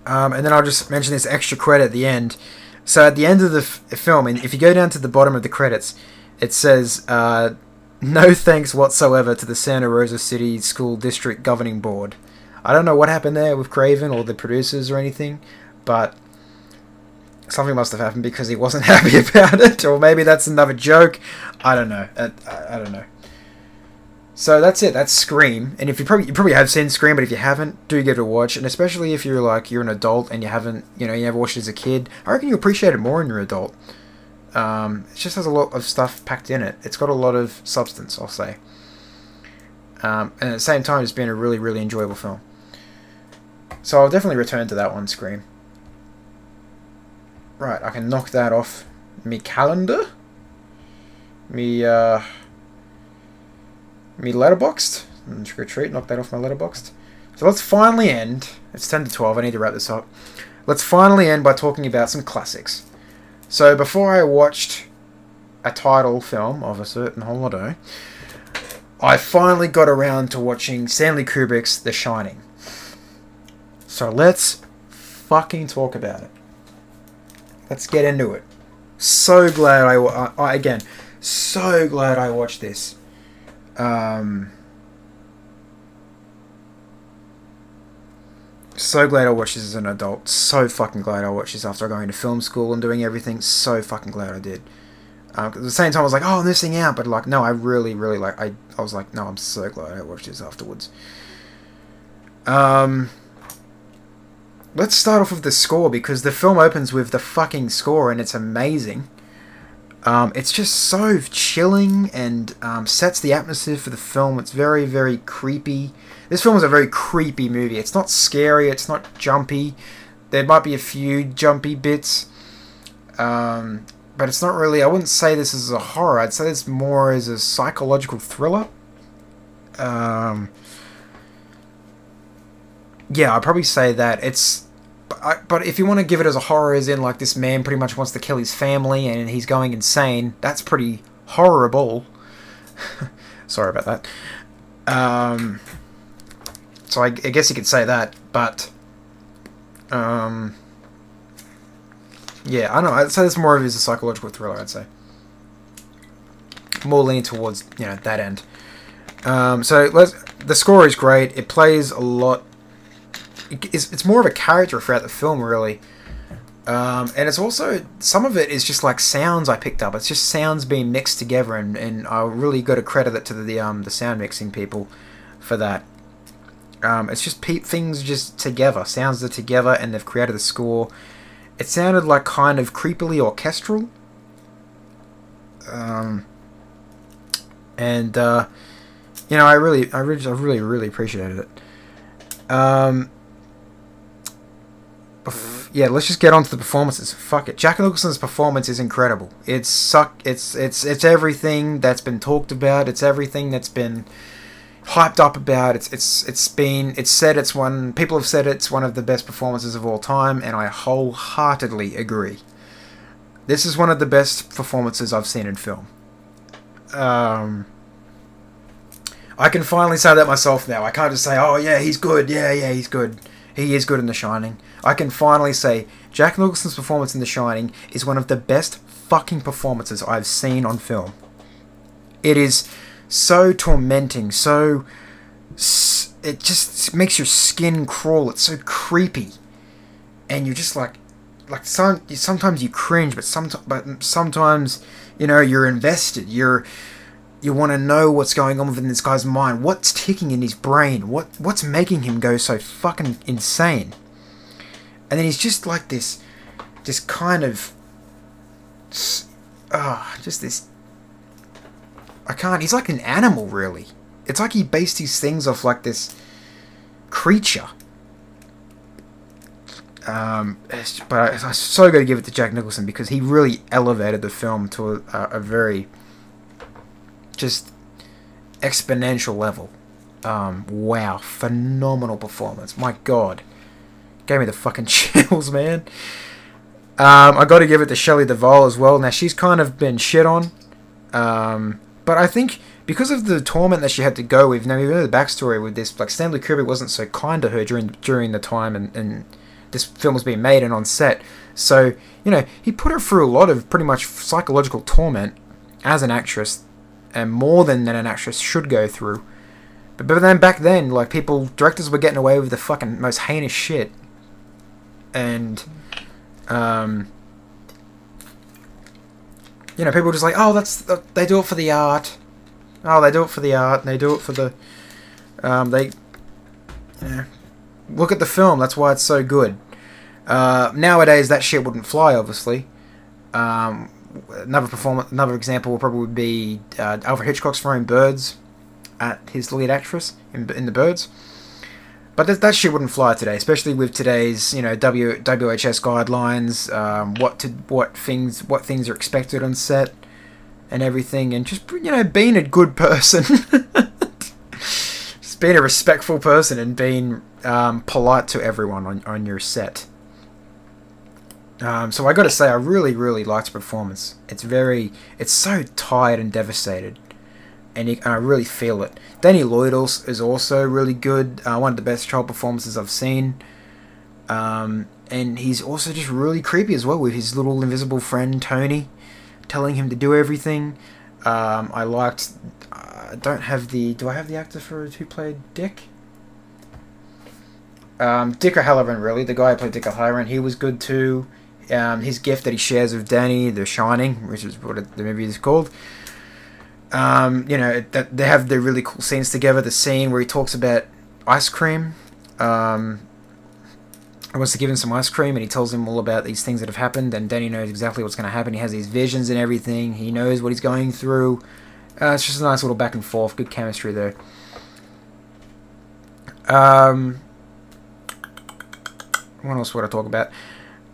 Um, and then I'll just mention this extra credit at the end. So at the end of the f- film, and if you go down to the bottom of the credits, it says, uh, "No thanks whatsoever to the Santa Rosa City School District Governing Board." I don't know what happened there with Craven or the producers or anything, but something must have happened because he wasn't happy about it, or maybe that's another joke. I don't know. I, I, I don't know. So that's it. That's Scream. And if you probably you probably have seen Scream, but if you haven't, do give it a watch. And especially if you're like you're an adult and you haven't, you know, you never watched it as a kid, I reckon you appreciate it more when you're adult. Um, it just has a lot of stuff packed in it. It's got a lot of substance, I'll say. Um, and at the same time, it's been a really, really enjoyable film. So I'll definitely return to that one, Scream. Right, I can knock that off me calendar. Me, uh me Letterboxd. And mm, Trick 'r Treat, knock that off my Letterboxd. So let's finally end. It's 10 to 12, I need to wrap this up. Let's finally end by talking about some classics. So before I watched a title film of a certain holiday, I finally got around to watching Stanley Kubrick's The Shining. So let's fucking talk about it. Let's get into it. So glad I, I again, so glad I watched this. Um, so glad I watched this as an adult. So fucking glad I watched this after going to film school and doing everything. So fucking glad I did. Um, at the same time, I was like, "Oh, I'm missing out," but like, no, I really, really like. I, I was like, "No, I'm so glad I watched this afterwards." Um, let's start off with the score because the film opens with the fucking score and it's amazing. Um, it's just so chilling and um, sets the atmosphere for the film. It's very, very creepy. This film is a very creepy movie. It's not scary. It's not jumpy. There might be a few jumpy bits, um, but it's not really. I wouldn't say this is a horror. I'd say this more as a psychological thriller. Um, yeah, I'd probably say that it's. But, but if you want to give it as a horror, as in like this man pretty much wants to kill his family and he's going insane, that's pretty horrible. Sorry about that. Um, so I, I, guess you could say that, but um, yeah, I don't know. I'd say this more of is a psychological thriller. I'd say more leaning towards you know that end. Um, so. The score is great. It plays a lot. It's, it's more of a character throughout the film, really. Um, and it's also some of it is just like sounds I picked up. It's just sounds being mixed together, and, and I really got to credit it to the um, the sound mixing people for that. Um, it's just pe- things just together, sounds are together, and they've created a score. It sounded like kind of creepily orchestral. Um, and uh, you know, I really, I really, I really, really appreciated it. Um, yeah, let's just get on to the performances. Fuck it, Jack Nicholson's performance is incredible. It's suck. It's it's it's everything that's been talked about. It's everything that's been hyped up about. It's it's it's been it's said it's one. People have said it's one of the best performances of all time, and I wholeheartedly agree. This is one of the best performances I've seen in film. Um, I can finally say that myself now. I can't just say, "Oh yeah, he's good. Yeah, yeah, he's good. He is good in The Shining." I can finally say Jack Nicholson's performance in The Shining is one of the best fucking performances I've seen on film. It is so tormenting, so it just makes your skin crawl. It's so creepy, and you're just like, like some sometimes you cringe, but sometimes but sometimes you know you're invested. You're you want to know what's going on within this guy's mind. What's ticking in his brain? What what's making him go so fucking insane? And then he's just like this, just kind of, ah, oh, just this. I can't. He's like an animal, really. It's like he based these things off like this creature. Um, but I, I so got to give it to Jack Nicholson because he really elevated the film to a, a very just exponential level. Um, wow, phenomenal performance. My God, gave me the fucking chills, man. Um, I got to give it to Shelley Duvall as well. Now she's kind of been shit on, um, but I think because of the torment that she had to go with. Now we know the backstory with this. Like Stanley Kubrick wasn't so kind to her during during the time and, and this film was being made and on set. So you know he put her through a lot of pretty much psychological torment as an actress and more than an actress should go through. But, but then back then, like people, directors were getting away with the fucking most heinous shit, and um, you know, people were just like, oh, that's they do it for the art. Oh, they do it for the art, and they do it for the um, they. Yeah, look at the film. That's why it's so good. Uh, nowadays, that shit wouldn't fly, obviously. Um, another performance, another example will probably be uh, Alfred Hitchcock's throwing birds at his lead actress in, in the birds. But that, that shit wouldn't fly today, especially with today's you know w, WHS guidelines, um, what to what things what things are expected on set, and everything, and just you know being a good person, just being a respectful person and being um, polite to everyone on on your set. Um, so I got to say, I really, really liked the performance. It's very, it's so tired and devastated, and, you, and I really feel it. Danny Lloyd is also really good. Uh, one of the best child performances I've seen. Um, and he's also just really creepy as well with his little invisible friend Tony telling him to do everything. Um, I liked. I don't have the. Do I have the actor for who played Dick? Um, Dick O'Halloran, really, the guy who played Dick O'Halloran, he was good too. Um, his gift that he shares with Danny, The Shining, which is what the movie is called. Um, you know, that they have the really cool scenes together. The scene where he talks about ice cream. Um, wants to give him some ice cream, and he tells him all about these things that have happened. And Danny knows exactly what's going to happen. He has these visions and everything. He knows what he's going through. Uh, it's just a nice little back and forth. Good chemistry there. Um, what else would I talk about?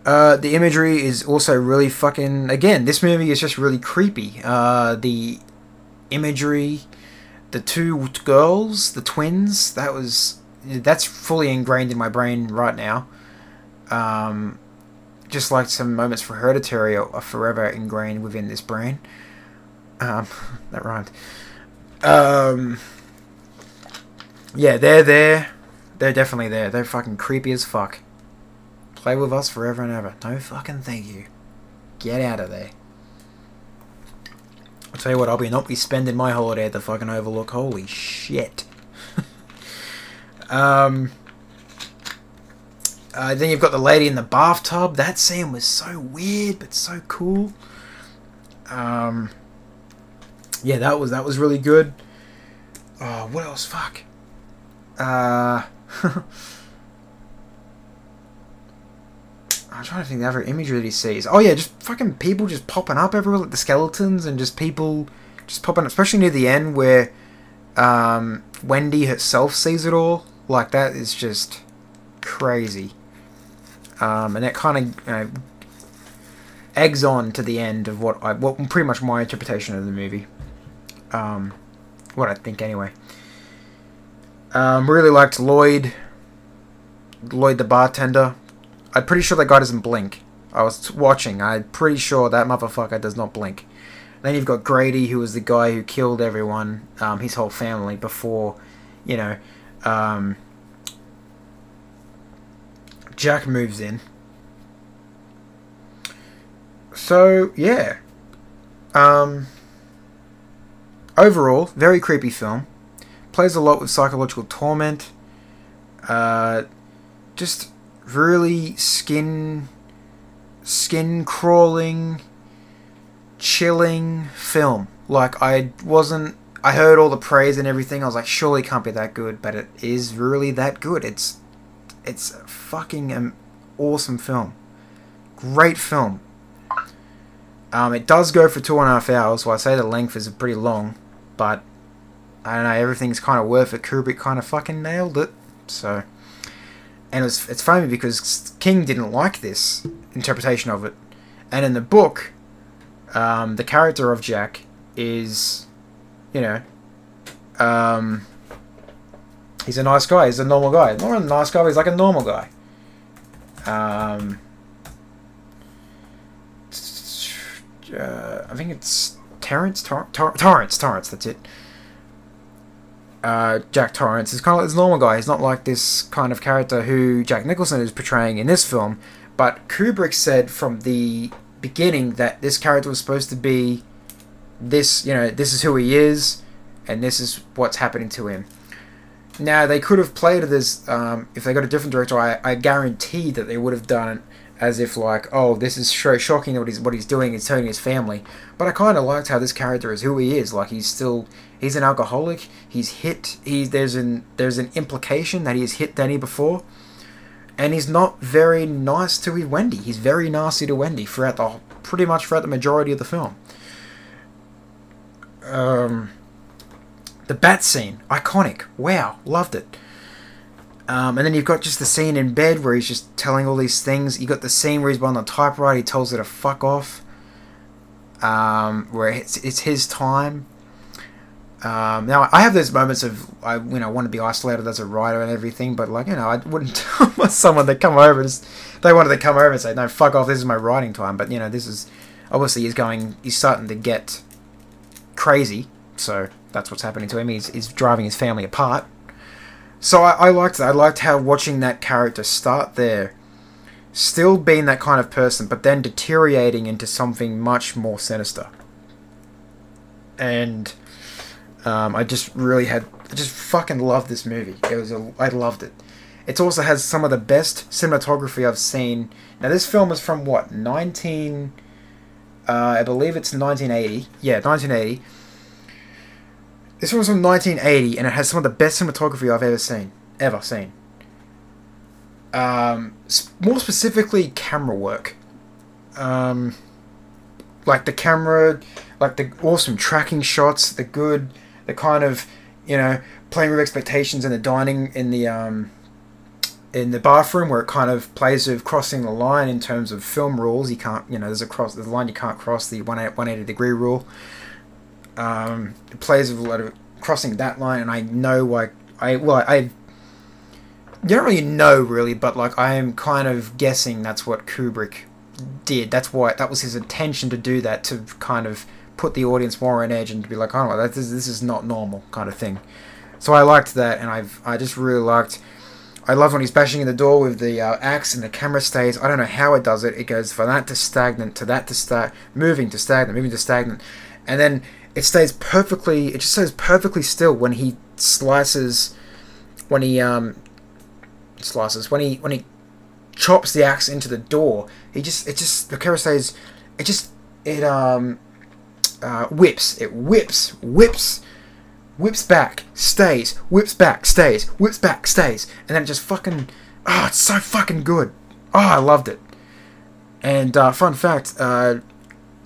Uh, the imagery is also really fucking. Again, this movie is just really creepy. Uh, the imagery, the two girls, the twins. That was that's fully ingrained in my brain right now. Um, just like some moments for Hereditary are forever ingrained within this brain. Um, that rhymed. Um, yeah, they're there. They're definitely there. They're fucking creepy as fuck. Play with us forever and ever. No fucking thank you. Get out of there. I'll tell you what, I'll be not be spending my holiday at the fucking Overlook. Holy shit. um. Uh, then you've got the lady in the bathtub. That scene was so weird, but so cool. Um. Yeah, that was that was really good. Oh, what else? Fuck. Uh. I'm trying to think the other imagery that he sees. Oh yeah, just fucking people just popping up everywhere, like the skeletons, and just people just popping, up, especially near the end where um, Wendy herself sees it all. Like that is just crazy, um, and that kind of you know, eggs on to the end of what I, what pretty much my interpretation of the movie. Um, what I think anyway. Um, really liked Lloyd. Lloyd the bartender. I'm pretty sure that guy doesn't blink. I was watching. I'm pretty sure that motherfucker does not blink. Then you've got Grady, who was the guy who killed everyone, um, his whole family, before, you know, um, Jack moves in. So, yeah. Um, overall, very creepy film. Plays a lot with psychological torment. Uh, just really skin skin crawling chilling film. Like i wasn't i heard all the praise and everything. I was like surely can't be that good but it is really that good. It's it's fucking an awesome film. Great film. Um, it does go for two and a half hours. So i say the length is pretty long but i don't know everything's kind of worth it. Kubrick kind of fucking nailed it so and it's it's funny because King didn't like this interpretation of it, and in the book, um, the character of Jack is, you know, um, he's a nice guy. He's a normal guy. Not a nice guy. He's like a normal guy. Um, uh, I think it's Terrence Tor- Tor- Torrance. Torrance. That's it uh, Jack Torrance is kind of like this normal guy. He's not like this kind of character who Jack Nicholson is portraying in this film. But Kubrick said from the beginning that this character was supposed to be this, you know, this is who he is, and this is what's happening to him. Now they could have played as um, if they got a different director. I, I guarantee that they would have done it as if like, oh, this is so shocking what he's what he's doing. He's telling his family. But I kind of liked how this character is who he is. Like he's still he's an alcoholic. He's hit. He's there's an there's an implication that he has hit Danny before, and he's not very nice to Wendy. He's very nasty to Wendy throughout the pretty much throughout the majority of the film. Um, the bat scene, iconic. Wow, loved it. Um, and then you've got just the scene in bed where he's just telling all these things. You got the scene where he's on the typewriter. He tells her to fuck off. Um, where it's, it's his time. Um, now I have those moments of I you know want to be isolated as a writer and everything, but like you know I wouldn't tell someone to come over. Just, they wanted to come over and say no, fuck off. This is my writing time. But you know this is obviously he's going. He's starting to get crazy. So that's what's happening to him. He's, he's driving his family apart. So I, I liked that. I liked how watching that character start there still being that kind of person, but then deteriorating into something much more sinister. And um, I just really had, I just fucking loved this movie. It was, a, I loved it. It also has some of the best cinematography I've seen. Now this film is from what 19, uh, I believe it's 1980. Yeah, 1980. This was from 1980, and it has some of the best cinematography I've ever seen, ever seen um, more specifically camera work. Um, like the camera, like the awesome tracking shots, the good, the kind of, you know, playing with expectations in the dining, in the, um, in the bathroom where it kind of plays with crossing the line in terms of film rules. You can't, you know, there's a cross, there's a line you can't cross the 180 degree rule. Um, it plays with a lot of crossing that line, and I know like I well I you don't really know really, but like I am kind of guessing that's what Kubrick did. That's why that was his intention to do that to kind of put the audience more on edge and to be like, oh, this is, this is not normal kind of thing. So I liked that, and I've I just really liked. I love when he's bashing in the door with the uh, axe and the camera stays. I don't know how it does it. It goes from that to stagnant to that to start moving to stagnant, moving to stagnant, and then it stays perfectly. It just stays perfectly still when he slices, when he um slices. When he when he chops the axe into the door, he just it just the camera says it just it um uh, whips. It whips whips whips back stays whips back stays whips back stays and then it just fucking oh it's so fucking good. Oh I loved it. And uh, fun fact uh,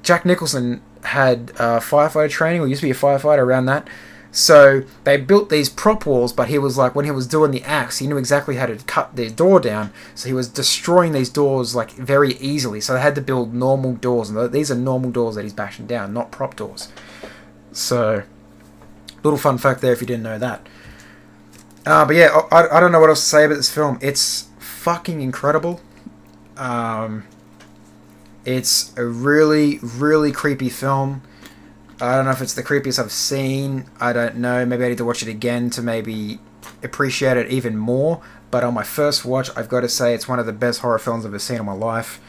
Jack Nicholson had uh, firefighter training or used to be a firefighter around that so they built these prop walls, but he was like, when he was doing the axe, he knew exactly how to cut their door down. So he was destroying these doors like very easily. So they had to build normal doors, and these are normal doors that he's bashing down, not prop doors. So, little fun fact there if you didn't know that. Uh, but yeah, I, I don't know what else to say about this film. It's fucking incredible. Um, it's a really, really creepy film. I don't know if it's the creepiest I've seen. I don't know. Maybe I need to watch it again to maybe appreciate it even more. But on my first watch, I've got to say it's one of the best horror films I've ever seen in my life.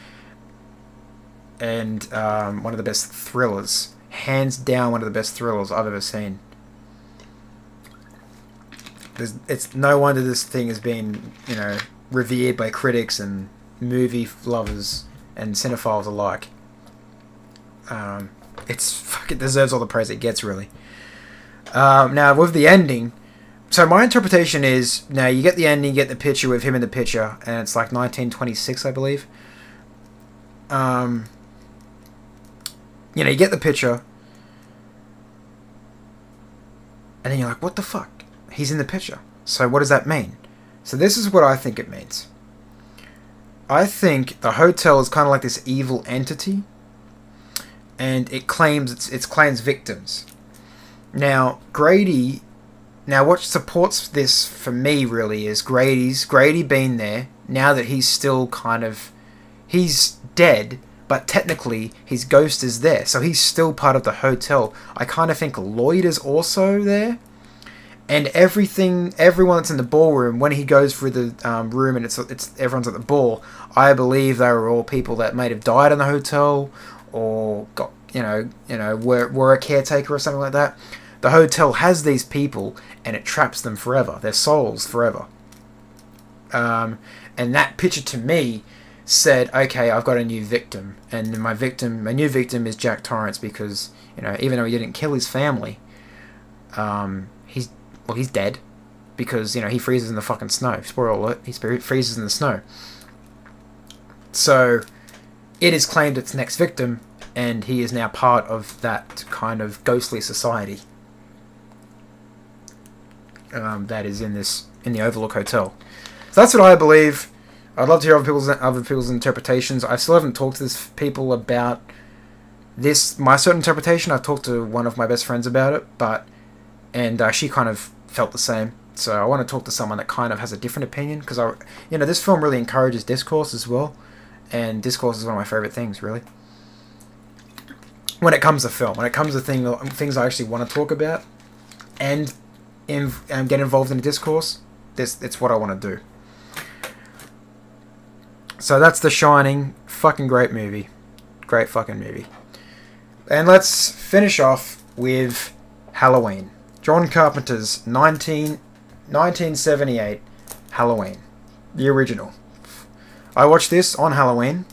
And um, one of the best thrillers. Hands down, one of the best thrillers I've ever seen. There's, it's no wonder this thing has been, you know, revered by critics and movie lovers and cinephiles alike. Um, it's fucking deserves all the praise it gets, really. Um, now with the ending, so my interpretation is now you get the ending, you get the picture with him in the picture, and it's like 1926, I believe. Um, you know, you get the picture, and then you're like, what the fuck? He's in the picture. So what does that mean? So this is what I think it means. I think the hotel is kind of like this evil entity and it claims its, its claims victims. Now Grady, now what supports this for me really is Grady's Grady being there now that he's still kind of he's dead, but technically his ghost is there, so he's still part of the hotel. I kind of think Lloyd is also there. And everything, everyone that's in the ballroom, when he goes through the um, room and it's it's everyone's at the ball, I believe they were all people that might have died in the hotel or got you know you know were were a caretaker or something like that. The hotel has these people and it traps them forever. Their souls forever. Um, and that picture to me said, okay, I've got a new victim, and my victim, my new victim is Jack Torrance because you know even though he didn't kill his family, um, he's well he's dead because you know he freezes in the fucking snow. Spoiler alert: he freezes in the snow. So it is claimed its next victim, and he is now part of that kind of ghostly society um, that is in this in the Overlook Hotel. So that's what I believe. I'd love to hear other people's other people's interpretations. I still haven't talked to this people about this my certain interpretation. I've talked to one of my best friends about it, but and uh, she kind of felt the same. So I want to talk to someone that kind of has a different opinion because I, you know, this film really encourages discourse as well and discourse is one of my favorite things, really. When it comes to film, when it comes to thing, things I actually want to talk about, and in, get involved in a discourse, this it's what I want to do. So that's The Shining. Fucking great movie. Great fucking movie. And let's finish off with Halloween. John Carpenter's 19, 1978 Halloween. The original. I watched this on Halloween.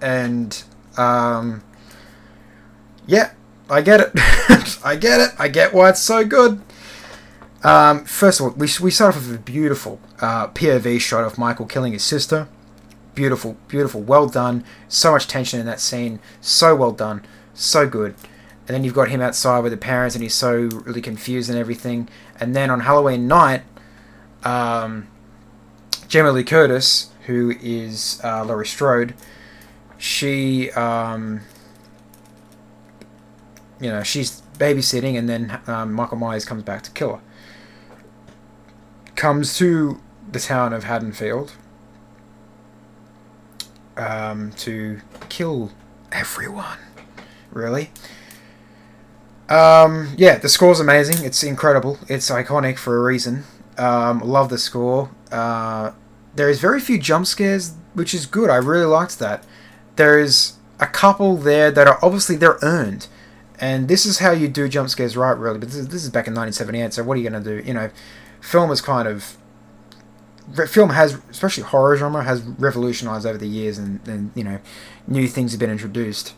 And, um, yeah, I get it. I get it. I get why it's so good. Um, first of all, we, we start off with a beautiful uh, POV shot of Michael killing his sister. Beautiful, beautiful, well done. So much tension in that scene. So well done. So good. And then you've got him outside with the parents, and he's so really confused and everything. And then on Halloween night, um, Jamie Lee Curtis, who is uh, Laurie Strode, she, um, you know, she's babysitting, and then um, Michael Myers comes back to kill her. Comes to the town of Haddonfield um, to kill everyone. Really. Um, yeah, the score's amazing. It's incredible. It's iconic for a reason. Um, love the score. Uh, there is very few jump scares, which is good. I really liked that. There is a couple there that are obviously they're earned, and this is how you do jump scares right, really. But this is, this is back in 1978, so what are you gonna do? You know, film is kind of film has, especially horror genre, has revolutionized over the years, and, and you know, new things have been introduced.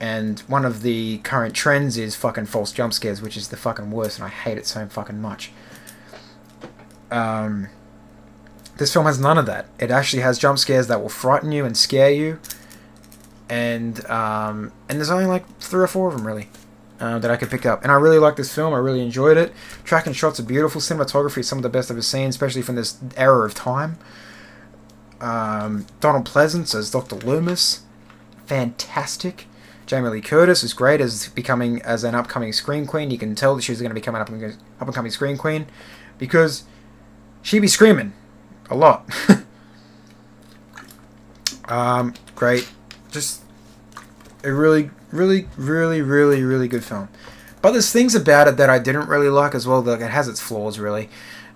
And one of the current trends is fucking false jump scares, which is the fucking worst, and I hate it so fucking much. Um, this film has none of that. It actually has jump scares that will frighten you and scare you, and um, and there's only like three or four of them really uh, that I could pick up. And I really like this film. I really enjoyed it. Track and shots are beautiful. Cinematography is some of the best I've ever seen, especially from this era of time. Um, Donald Pleasence as Dr. Loomis, fantastic. Jamie Lee Curtis is great as becoming as an upcoming screen queen. You can tell that she's going to become an up and, up and coming screen queen because she be screaming a lot. um, great, just a really, really, really, really, really good film. But there's things about it that I didn't really like as well. Like it has its flaws, really.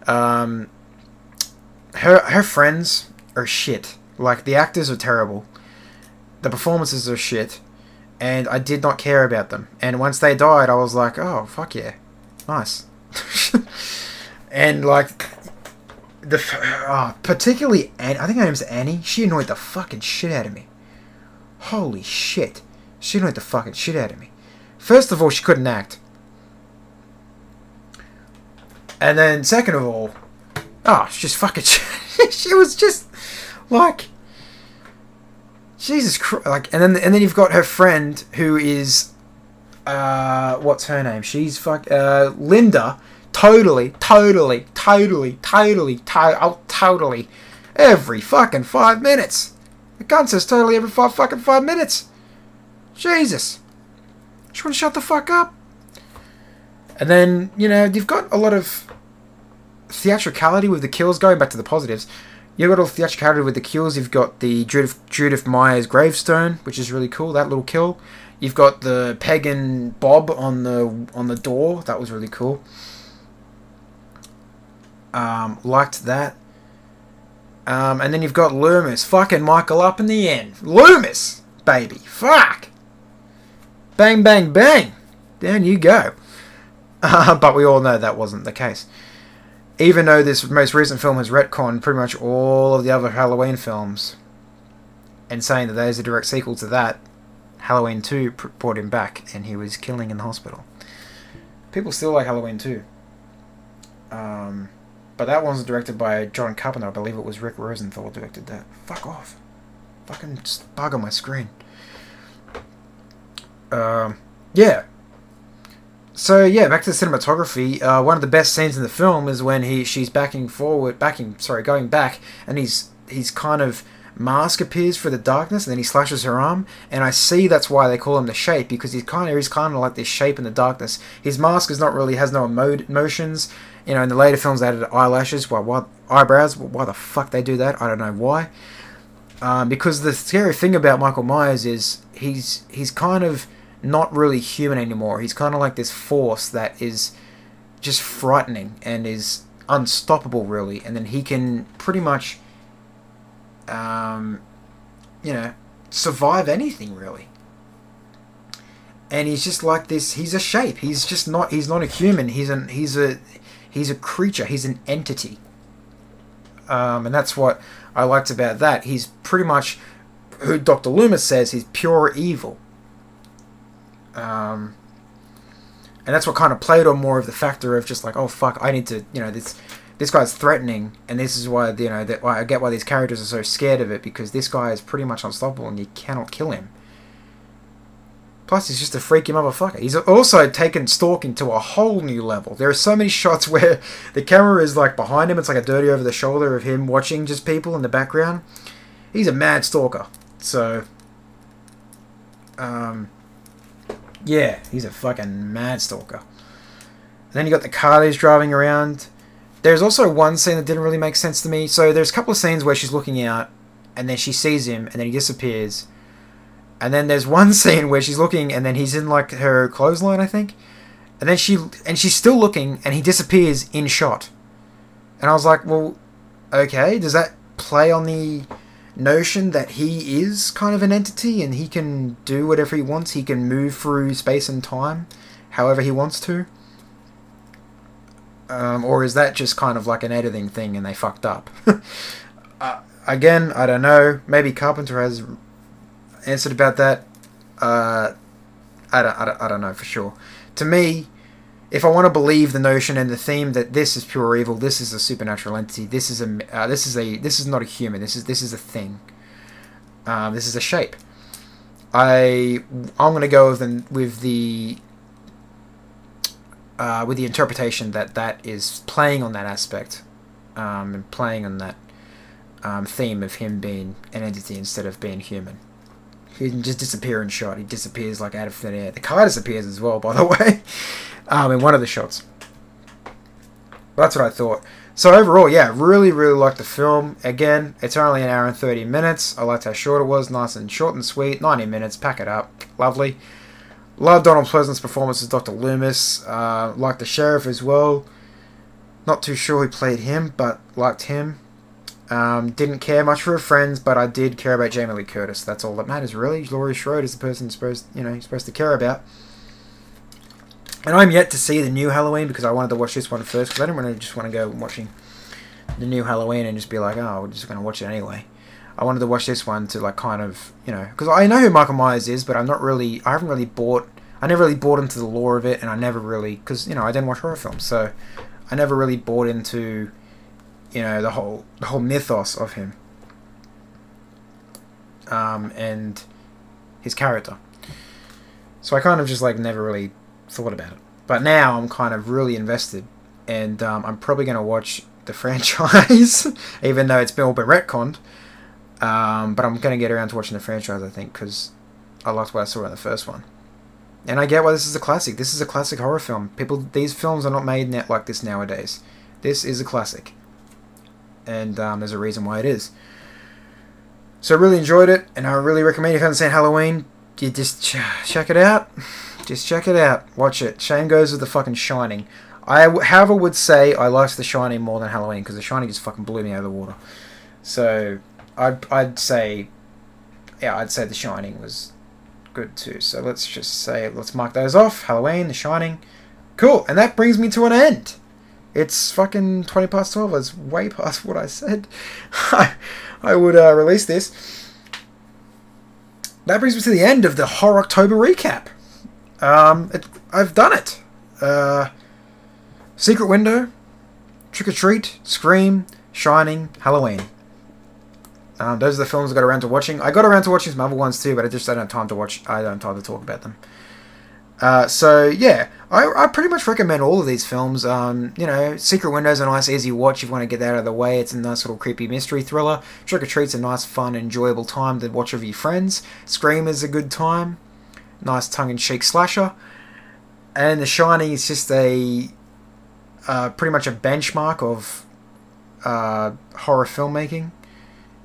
Um, her her friends are shit. Like the actors are terrible. The performances are shit, and I did not care about them. And once they died, I was like, oh fuck yeah, nice. and like the oh, particularly Annie, I think her name's Annie. She annoyed the fucking shit out of me. Holy shit. She annoyed the fucking shit out of me. First of all, she couldn't act. And then, second of all, oh, she just fucking. she was just like. Jesus Christ! Like, and then and then you've got her friend who is, uh, what's her name? She's fuck, uh, Linda. Totally, totally, totally, totally, to- oh, totally, every fucking five minutes. The gun says totally every five fucking five minutes. Jesus. Just want to shut the fuck up. And then, you know, you've got a lot of theatricality with the kills, going back to the positives. You've got all theatricality with the kills. You've got the Judith, Judith Myers gravestone, which is really cool, that little kill. You've got the pagan Bob on the on the door. That was really cool. Um, liked that. Um, and then you've got Loomis fucking Michael up in the end. Loomis, baby, fuck. Bang, bang, bang. Down you go. Uh, but we all know that wasn't the case. Even though this most recent film has retconned pretty much all of the other Halloween films, and saying that there's a direct sequel to that, Halloween 2 brought him back and he was killing in the hospital. People still like Halloween 2. Um, but that one's directed by John Carpenter. I believe it was Rick Rosenthal directed that. Fuck off. Fucking just bug on my screen. Um, yeah. So yeah, back to the cinematography. Uh, one of the best scenes in the film is when he she's backing forward, backing sorry, going back, and he's he's kind of mask appears for the darkness, and then he slashes her arm, and I see that's why they call him the shape because he's kind of he's kind of like this shape in the darkness. His mask is not really has no emo- emotions. You know, in the later films they added eyelashes, why what eyebrows? Why the fuck they do that? I don't know why. Um, because the scary thing about Michael Myers is he's he's kind of not really human anymore. He's kind of like this force that is just frightening and is unstoppable, really. And then he can pretty much um, you know, survive anything really. And he's just like this. He's a shape. He's just not. He's not a human. He's an. He's a. He's a creature. He's an entity. Um, and that's what I liked about that. He's pretty much who Dr. Loomis says he's pure evil. Um, and that's what kind of played on more of the factor of just like, oh fuck, I need to, you know, this this guy's threatening, and this is why you know that I get why these characters are so scared of it because this guy is pretty much unstoppable and you cannot kill him. Plus, he's just a freaky motherfucker. He's also taken stalking to a whole new level. There are so many shots where the camera is like behind him. It's like a dirty over the shoulder of him watching just people in the background. He's a mad stalker. So, um, yeah, he's a fucking mad stalker. And then you got the car he's driving around. There's also one scene that didn't really make sense to me. So there's a couple of scenes where she's looking out, and then she sees him, and then he disappears. And then there's one scene where she's looking, and then he's in like her clothesline, I think. And then she and she's still looking, and he disappears in shot. And I was like, well, okay, does that play on the notion that he is kind of an entity and he can do whatever he wants? He can move through space and time however he wants to? Um, or is that just kind of like an editing thing and they fucked up? uh, again, I don't know. Maybe Carpenter has answered about that. Uh, I, don't, I, don't, I don't know for sure. To me, if I want to believe the notion and the theme that this is pure evil, this is a supernatural entity, this is a uh, this is a this is not a human, this is this is a thing. Um, this is a shape. I I'm gonna go with the, with the uh, with the interpretation that that is playing on that aspect um, and playing on that um, theme of him being an entity instead of being human. He didn't just disappear in shot. He disappears like out of thin air. The car disappears as well, by the way, um, in one of the shots. That's what I thought. So overall, yeah, really, really liked the film. Again, it's only an hour and 30 minutes. I liked how short it was, nice and short and sweet. 90 minutes, pack it up. Lovely. Love Donald Pleasence's performance as Dr. Loomis. Uh, liked the sheriff as well. Not too sure who played him, but liked him. Um, didn't care much for her friends, but I did care about Jamie Lee Curtis. That's all that matters, really. Laurie Strode is the person you're supposed, you know, supposed to care about. And I'm yet to see the new Halloween because I wanted to watch this one first because I didn't want to just want to go watching the new Halloween and just be like, oh, we're just going to watch it anyway. I wanted to watch this one to like kind of you know because I know who Michael Myers is, but I'm not really I haven't really bought I never really bought into the lore of it, and I never really because you know I didn't watch horror films, so I never really bought into you know the whole the whole mythos of him um, and his character. So I kind of just like never really thought about it, but now I'm kind of really invested, and um, I'm probably going to watch the franchise, even though it's been all been retconned. Um, but I'm going to get around to watching the franchise, I think, because I liked what I saw in the first one. And I get why this is a classic. This is a classic horror film. People, these films are not made net like this nowadays. This is a classic, and um, there's a reason why it is. So I really enjoyed it, and I really recommend if you haven't seen Halloween, you just ch- check it out. Just check it out. Watch it. Shane goes with the fucking Shining. I, however, would say I liked The Shining more than Halloween because The Shining just fucking blew me out of the water. So I'd, I'd say, yeah, I'd say The Shining was good too. So let's just say, let's mark those off. Halloween, The Shining. Cool. And that brings me to an end. It's fucking 20 past 12. It's way past what I said. I, I would uh, release this. That brings me to the end of the Horror October recap. Um, it, I've done it. Uh, Secret Window, Trick 'r Treat, Scream, Shining, Halloween. Um, those are the films I got around to watching. I got around to watching some other ones too, but I just don't have time to watch. I don't have time to talk about them. Uh, so yeah, I, I pretty much recommend all of these films. Um, you know, Secret Window's a nice, easy watch if you want to get that out of the way. It's a nice little creepy mystery thriller. Trick 'r Treat's a nice, fun, enjoyable time to watch with your friends. Scream is a good time, nice tongue-in-cheek slasher. And The Shining is just a uh, pretty much a benchmark of uh, horror filmmaking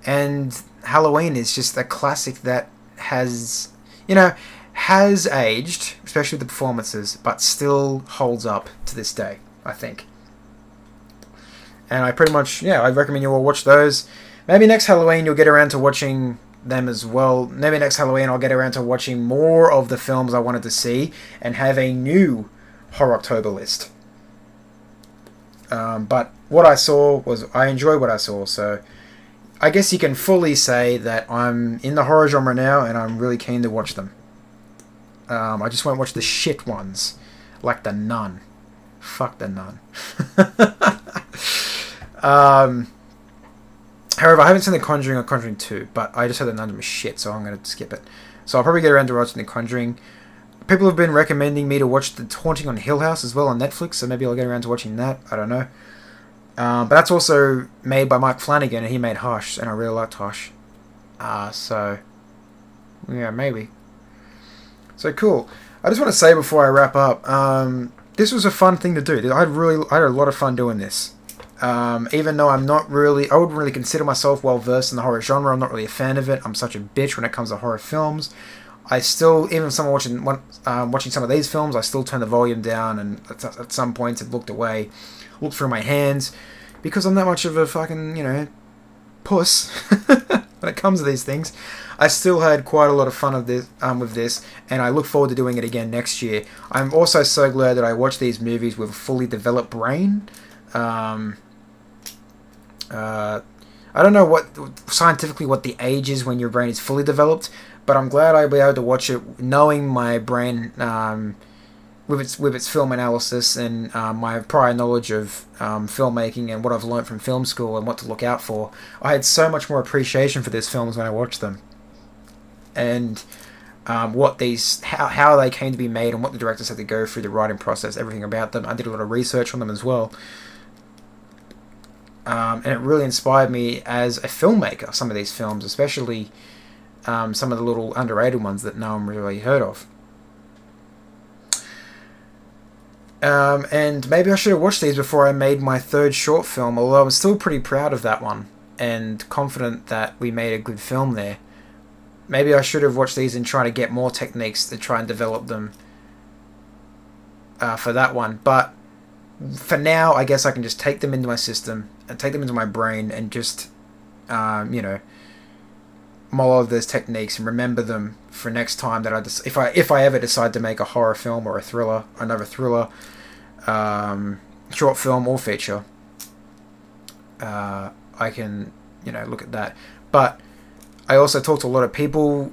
and Halloween is just a classic that has, you know, has aged, especially the performances, but still holds up to this day, I think. And I pretty much, yeah, I recommend you all watch those. maybe next Halloween you'll get around to watching them as well. Maybe next Halloween I'll get around to watching more of the films I wanted to see and have a new Horror October list. Um, but what I saw was I enjoyed what I saw, so I guess you can fully say that I'm in the horror genre now and I'm really keen to watch them. Um, I just won't watch the shit ones, like the Nun. Fuck the Nun. um, however, I haven't seen The Conjuring or Conjuring 2, but I just heard the Nun was shit, so I'm going to skip it. So I'll probably get around to watching The Conjuring. People have been recommending me to watch The Haunting on Hill House as well on Netflix, so maybe I'll get around to watching that. I don't know. Um, but that's also made by Mike Flanagan, and he made Hush, and I really liked Hush. Uh, so, yeah, maybe. So cool. I just want to say before I wrap up, um, this was a fun thing to do. I had really, I had a lot of fun doing this. Um, even though I'm not really, I wouldn't really consider myself well versed in the horror genre. I'm not really a fan of it. I'm such a bitch when it comes to horror films. I still, even someone watching um, watching some of these films, I still turn the volume down and at, at some points have looked away, looked through my hands, because I'm that much of a fucking you know puss when it comes to these things. I still had quite a lot of fun of this um, with this, and I look forward to doing it again next year. I'm also so glad that I watched these movies with a fully developed brain. Um, uh, I don't know what scientifically what the age is when your brain is fully developed, but I'm glad I'll be able to watch it knowing my brain um, with its with its film analysis and um, my prior knowledge of um, filmmaking and what I've learned from film school and what to look out for. I had so much more appreciation for these films when I watched them and um, what these how, how they came to be made and what the directors had to go through the writing process, everything about them. I did a lot of research on them as well. Um, and it really inspired me as a filmmaker. Some of these films, especially um, some of the little underrated ones that no one really heard of. Um, and maybe I should have watched these before I made my third short film, although I'm still pretty proud of that one and confident that we made a good film there maybe I should have watched these and try to get more techniques to try and develop them uh, for that one. But for now, I guess I can just take them into my system and take them into my brain and just, um, you know, mull over those techniques and remember them for next time that I just if I if I ever decide to make a horror film or a thriller, another thriller, um, short film or feature. Uh, I can you know look at that, but I also talked to a lot of people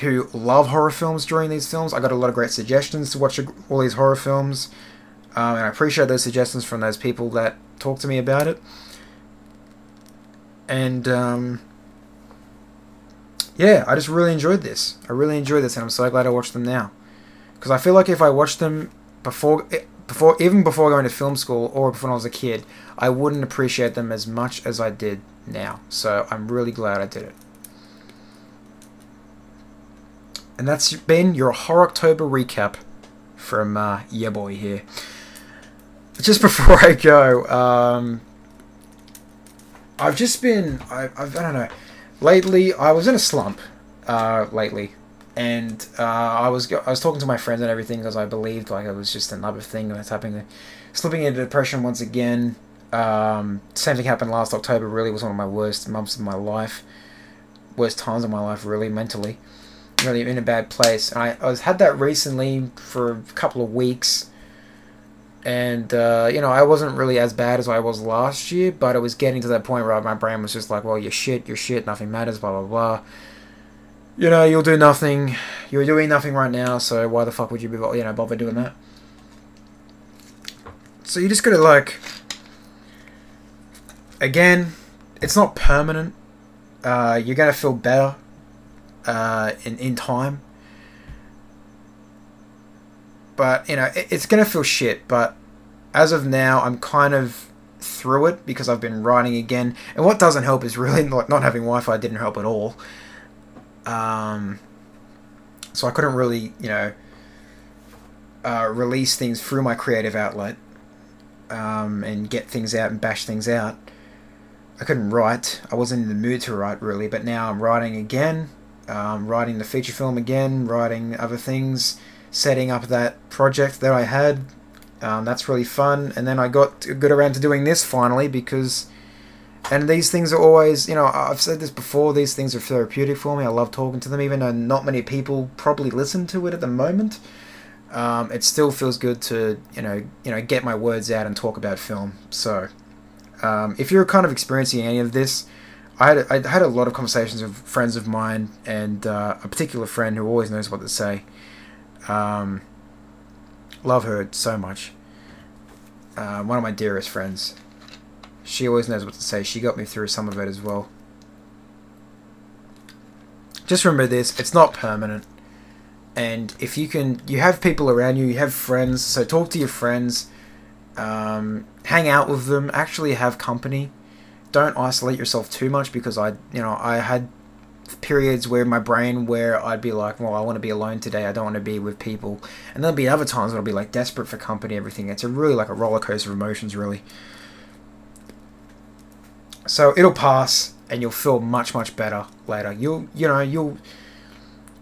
who love horror films during these films. I got a lot of great suggestions to watch all these horror films, um, and I appreciate those suggestions from those people that talked to me about it. And um, yeah, I just really enjoyed this. I really enjoyed this, and I'm so glad I watched them now. Because I feel like if I watched them before, eh, before even before going to film school or when I was a kid, I wouldn't appreciate them as much as I did now. So I'm really glad I did it. And that's been your Horror October recap from uh, yeah boy here. Just before I go, um, I've just been I, I've, I don't know. Lately, I was in a slump. Uh, lately, and uh, I was I was talking to my friends and everything because I believed like it was just another thing that's happening. Slipping into depression once again. Um, same thing happened last October. Really was one of my worst months of my life, worst times of my life. Really mentally really in a bad place. I, I was had that recently for a couple of weeks, and uh, you know I wasn't really as bad as I was last year, but it was getting to that point where my brain was just like, well, you're shit, you're shit, nothing matters, blah blah blah. You know, you'll do nothing. You're doing nothing right now, so why the fuck would you be, you know, bother doing that? So you just gotta like, again, it's not permanent. Uh, you're gonna feel better uh, in in time. But you know, it, it's gonna feel shit. But as of now, I'm kind of through it because I've been writing again. And what doesn't help is really not, not having Wi-Fi didn't help at all. Um, so I couldn't really, you know, uh, release things through my creative outlet um, and get things out and bash things out. I couldn't write. I wasn't in the mood to write really, but now I'm writing again um, writing the feature film again, writing other things, setting up that project that I had. Um, that's really fun. And then I got good around to doing this finally because And these things are always, you know, I've said this before. These things are therapeutic for me. I love talking to them, even though not many people probably listen to it at the moment. Um, it still feels good to, you know, you know, get my words out and talk about film. So, um, if you're kind of experiencing any of this, I had I had a lot of conversations with friends of mine and uh, a particular friend who always knows what to say. Um, love her so much. Uh, one of my dearest friends. She always knows what to say. She got me through some of it as well. Just remember this: it's not permanent. And if you can, you have people around you. You have friends, so talk to your friends. Um, hang out with them. Actually, have company. Don't isolate yourself too much because I, you know, I had periods where my brain where I'd be like, well, I want to be alone today. I don't want to be with people. And there'll be other times where I'll be like desperate for company, everything. It's a really like a roller coaster of emotions, really. So it'll pass, and you'll feel much much better later. You'll you know you'll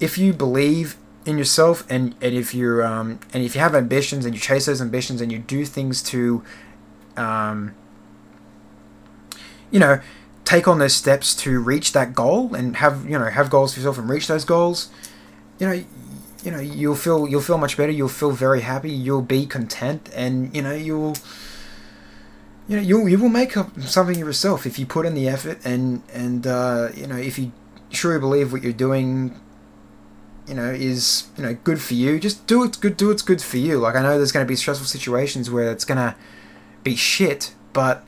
if you believe in yourself and, and if you're um, and if you have ambitions and you chase those ambitions and you do things to um, you know take on those steps to reach that goal and have you know have goals for yourself and reach those goals you know you know you'll feel you'll feel much better. You'll feel very happy. You'll be content and you know you'll you know you'll you will make up something yourself if you put in the effort and and uh, you know if you truly believe what you're doing you know is you know good for you just do it good do what's good for you. Like i know there's going to be stressful situations where it's going to be shit but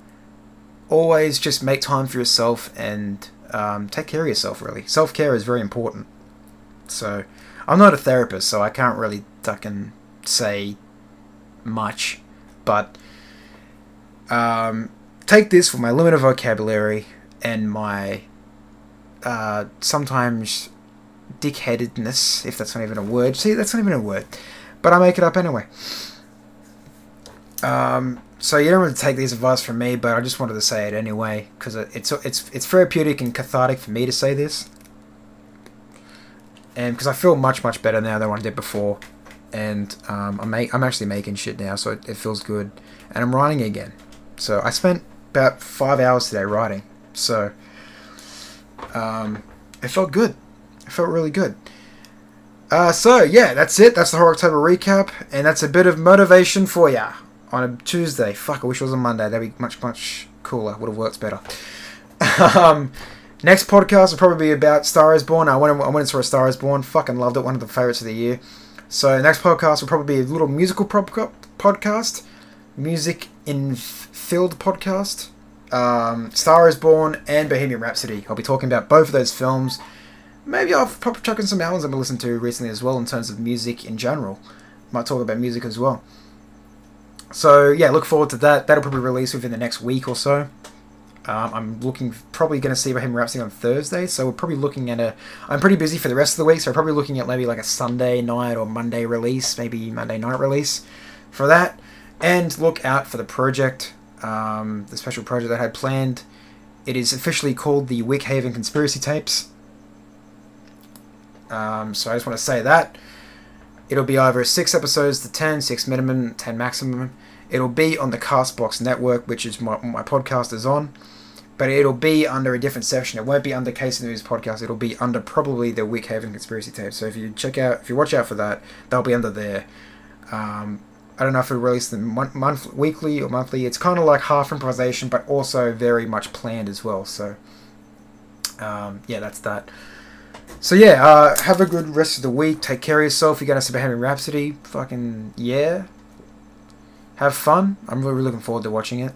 always just make time for yourself and um, take care of yourself really self-care is very important so i'm not a therapist so i can't really fucking say much but um, take this for my limited vocabulary and my uh, sometimes dickheadedness, if that's not even a word. See, that's not even a word, but I make it up anyway. Um, so you don't really take these advice from me, but I just wanted to say it anyway because it's it's it's therapeutic and cathartic for me to say this, and because I feel much much better now than I did before, and um, I'm make, I'm actually making shit now, so it, it feels good, and I'm writing again. So I spent about five hours today writing, so um, it felt good. It felt really good. Uh, so yeah, that's it. That's the Horror October recap, and that's a bit of motivation for ya on a Tuesday. Fuck, I wish it was a Monday. That'd be much much cooler. Would have worked better. um, next podcast will probably be about Star Is Born. I went I went and saw a Star Is Born. Fucking loved it. One of the favorites of the year. So next podcast will probably be a little musical prop- podcast, music in filled podcast. Um, Star Is Born and Bohemian Rhapsody. I'll be talking about both of those films maybe I'll probably chuck in some albums I've been listened to recently as well in terms of music in general. Might talk about music as well. So yeah, look forward to that. That'll probably release within the next week or so. Um, I'm looking probably going to see him Rhapsody on Thursday, so we're probably looking at a. I'm pretty busy for the rest of the week, so we're probably looking at maybe like a Sunday night or Monday release, maybe Monday night release for that. And look out for the project, um, the special project that I had planned. It is officially called the Wick Haven Conspiracy Tapes. Um, so I just want to say that. It'll be either 6 episodes to 10, 6 minimum, 10 maximum. It'll be on the Castbox network, which is my, my podcast is on. But it'll be under a different section. It won't be under Case News podcast. It'll be under probably the Wick Haven Conspiracy Tape. So if you check out, if you watch out for that, they'll be under there. Um, I don't know if we release them month, weekly or monthly. It's kind of like half improvisation, but also very much planned as well. So um, yeah, that's that. So yeah, uh, have a good rest of the week. Take care of yourself. You're gonna see Bohemian Rhapsody. Fucking yeah. Have fun. I'm really looking forward to watching it.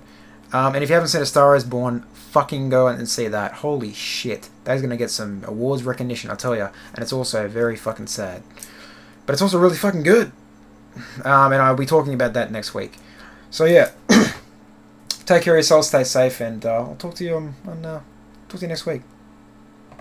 Um, and if you haven't seen A Star Is Born, fucking go and see that. Holy shit, that's gonna get some awards recognition. I'll tell you. And it's also very fucking sad, but it's also really fucking good. Um, and I'll be talking about that next week. So yeah, take care of yourself, stay safe, and uh, I'll talk to you on, on uh, talk to you next week.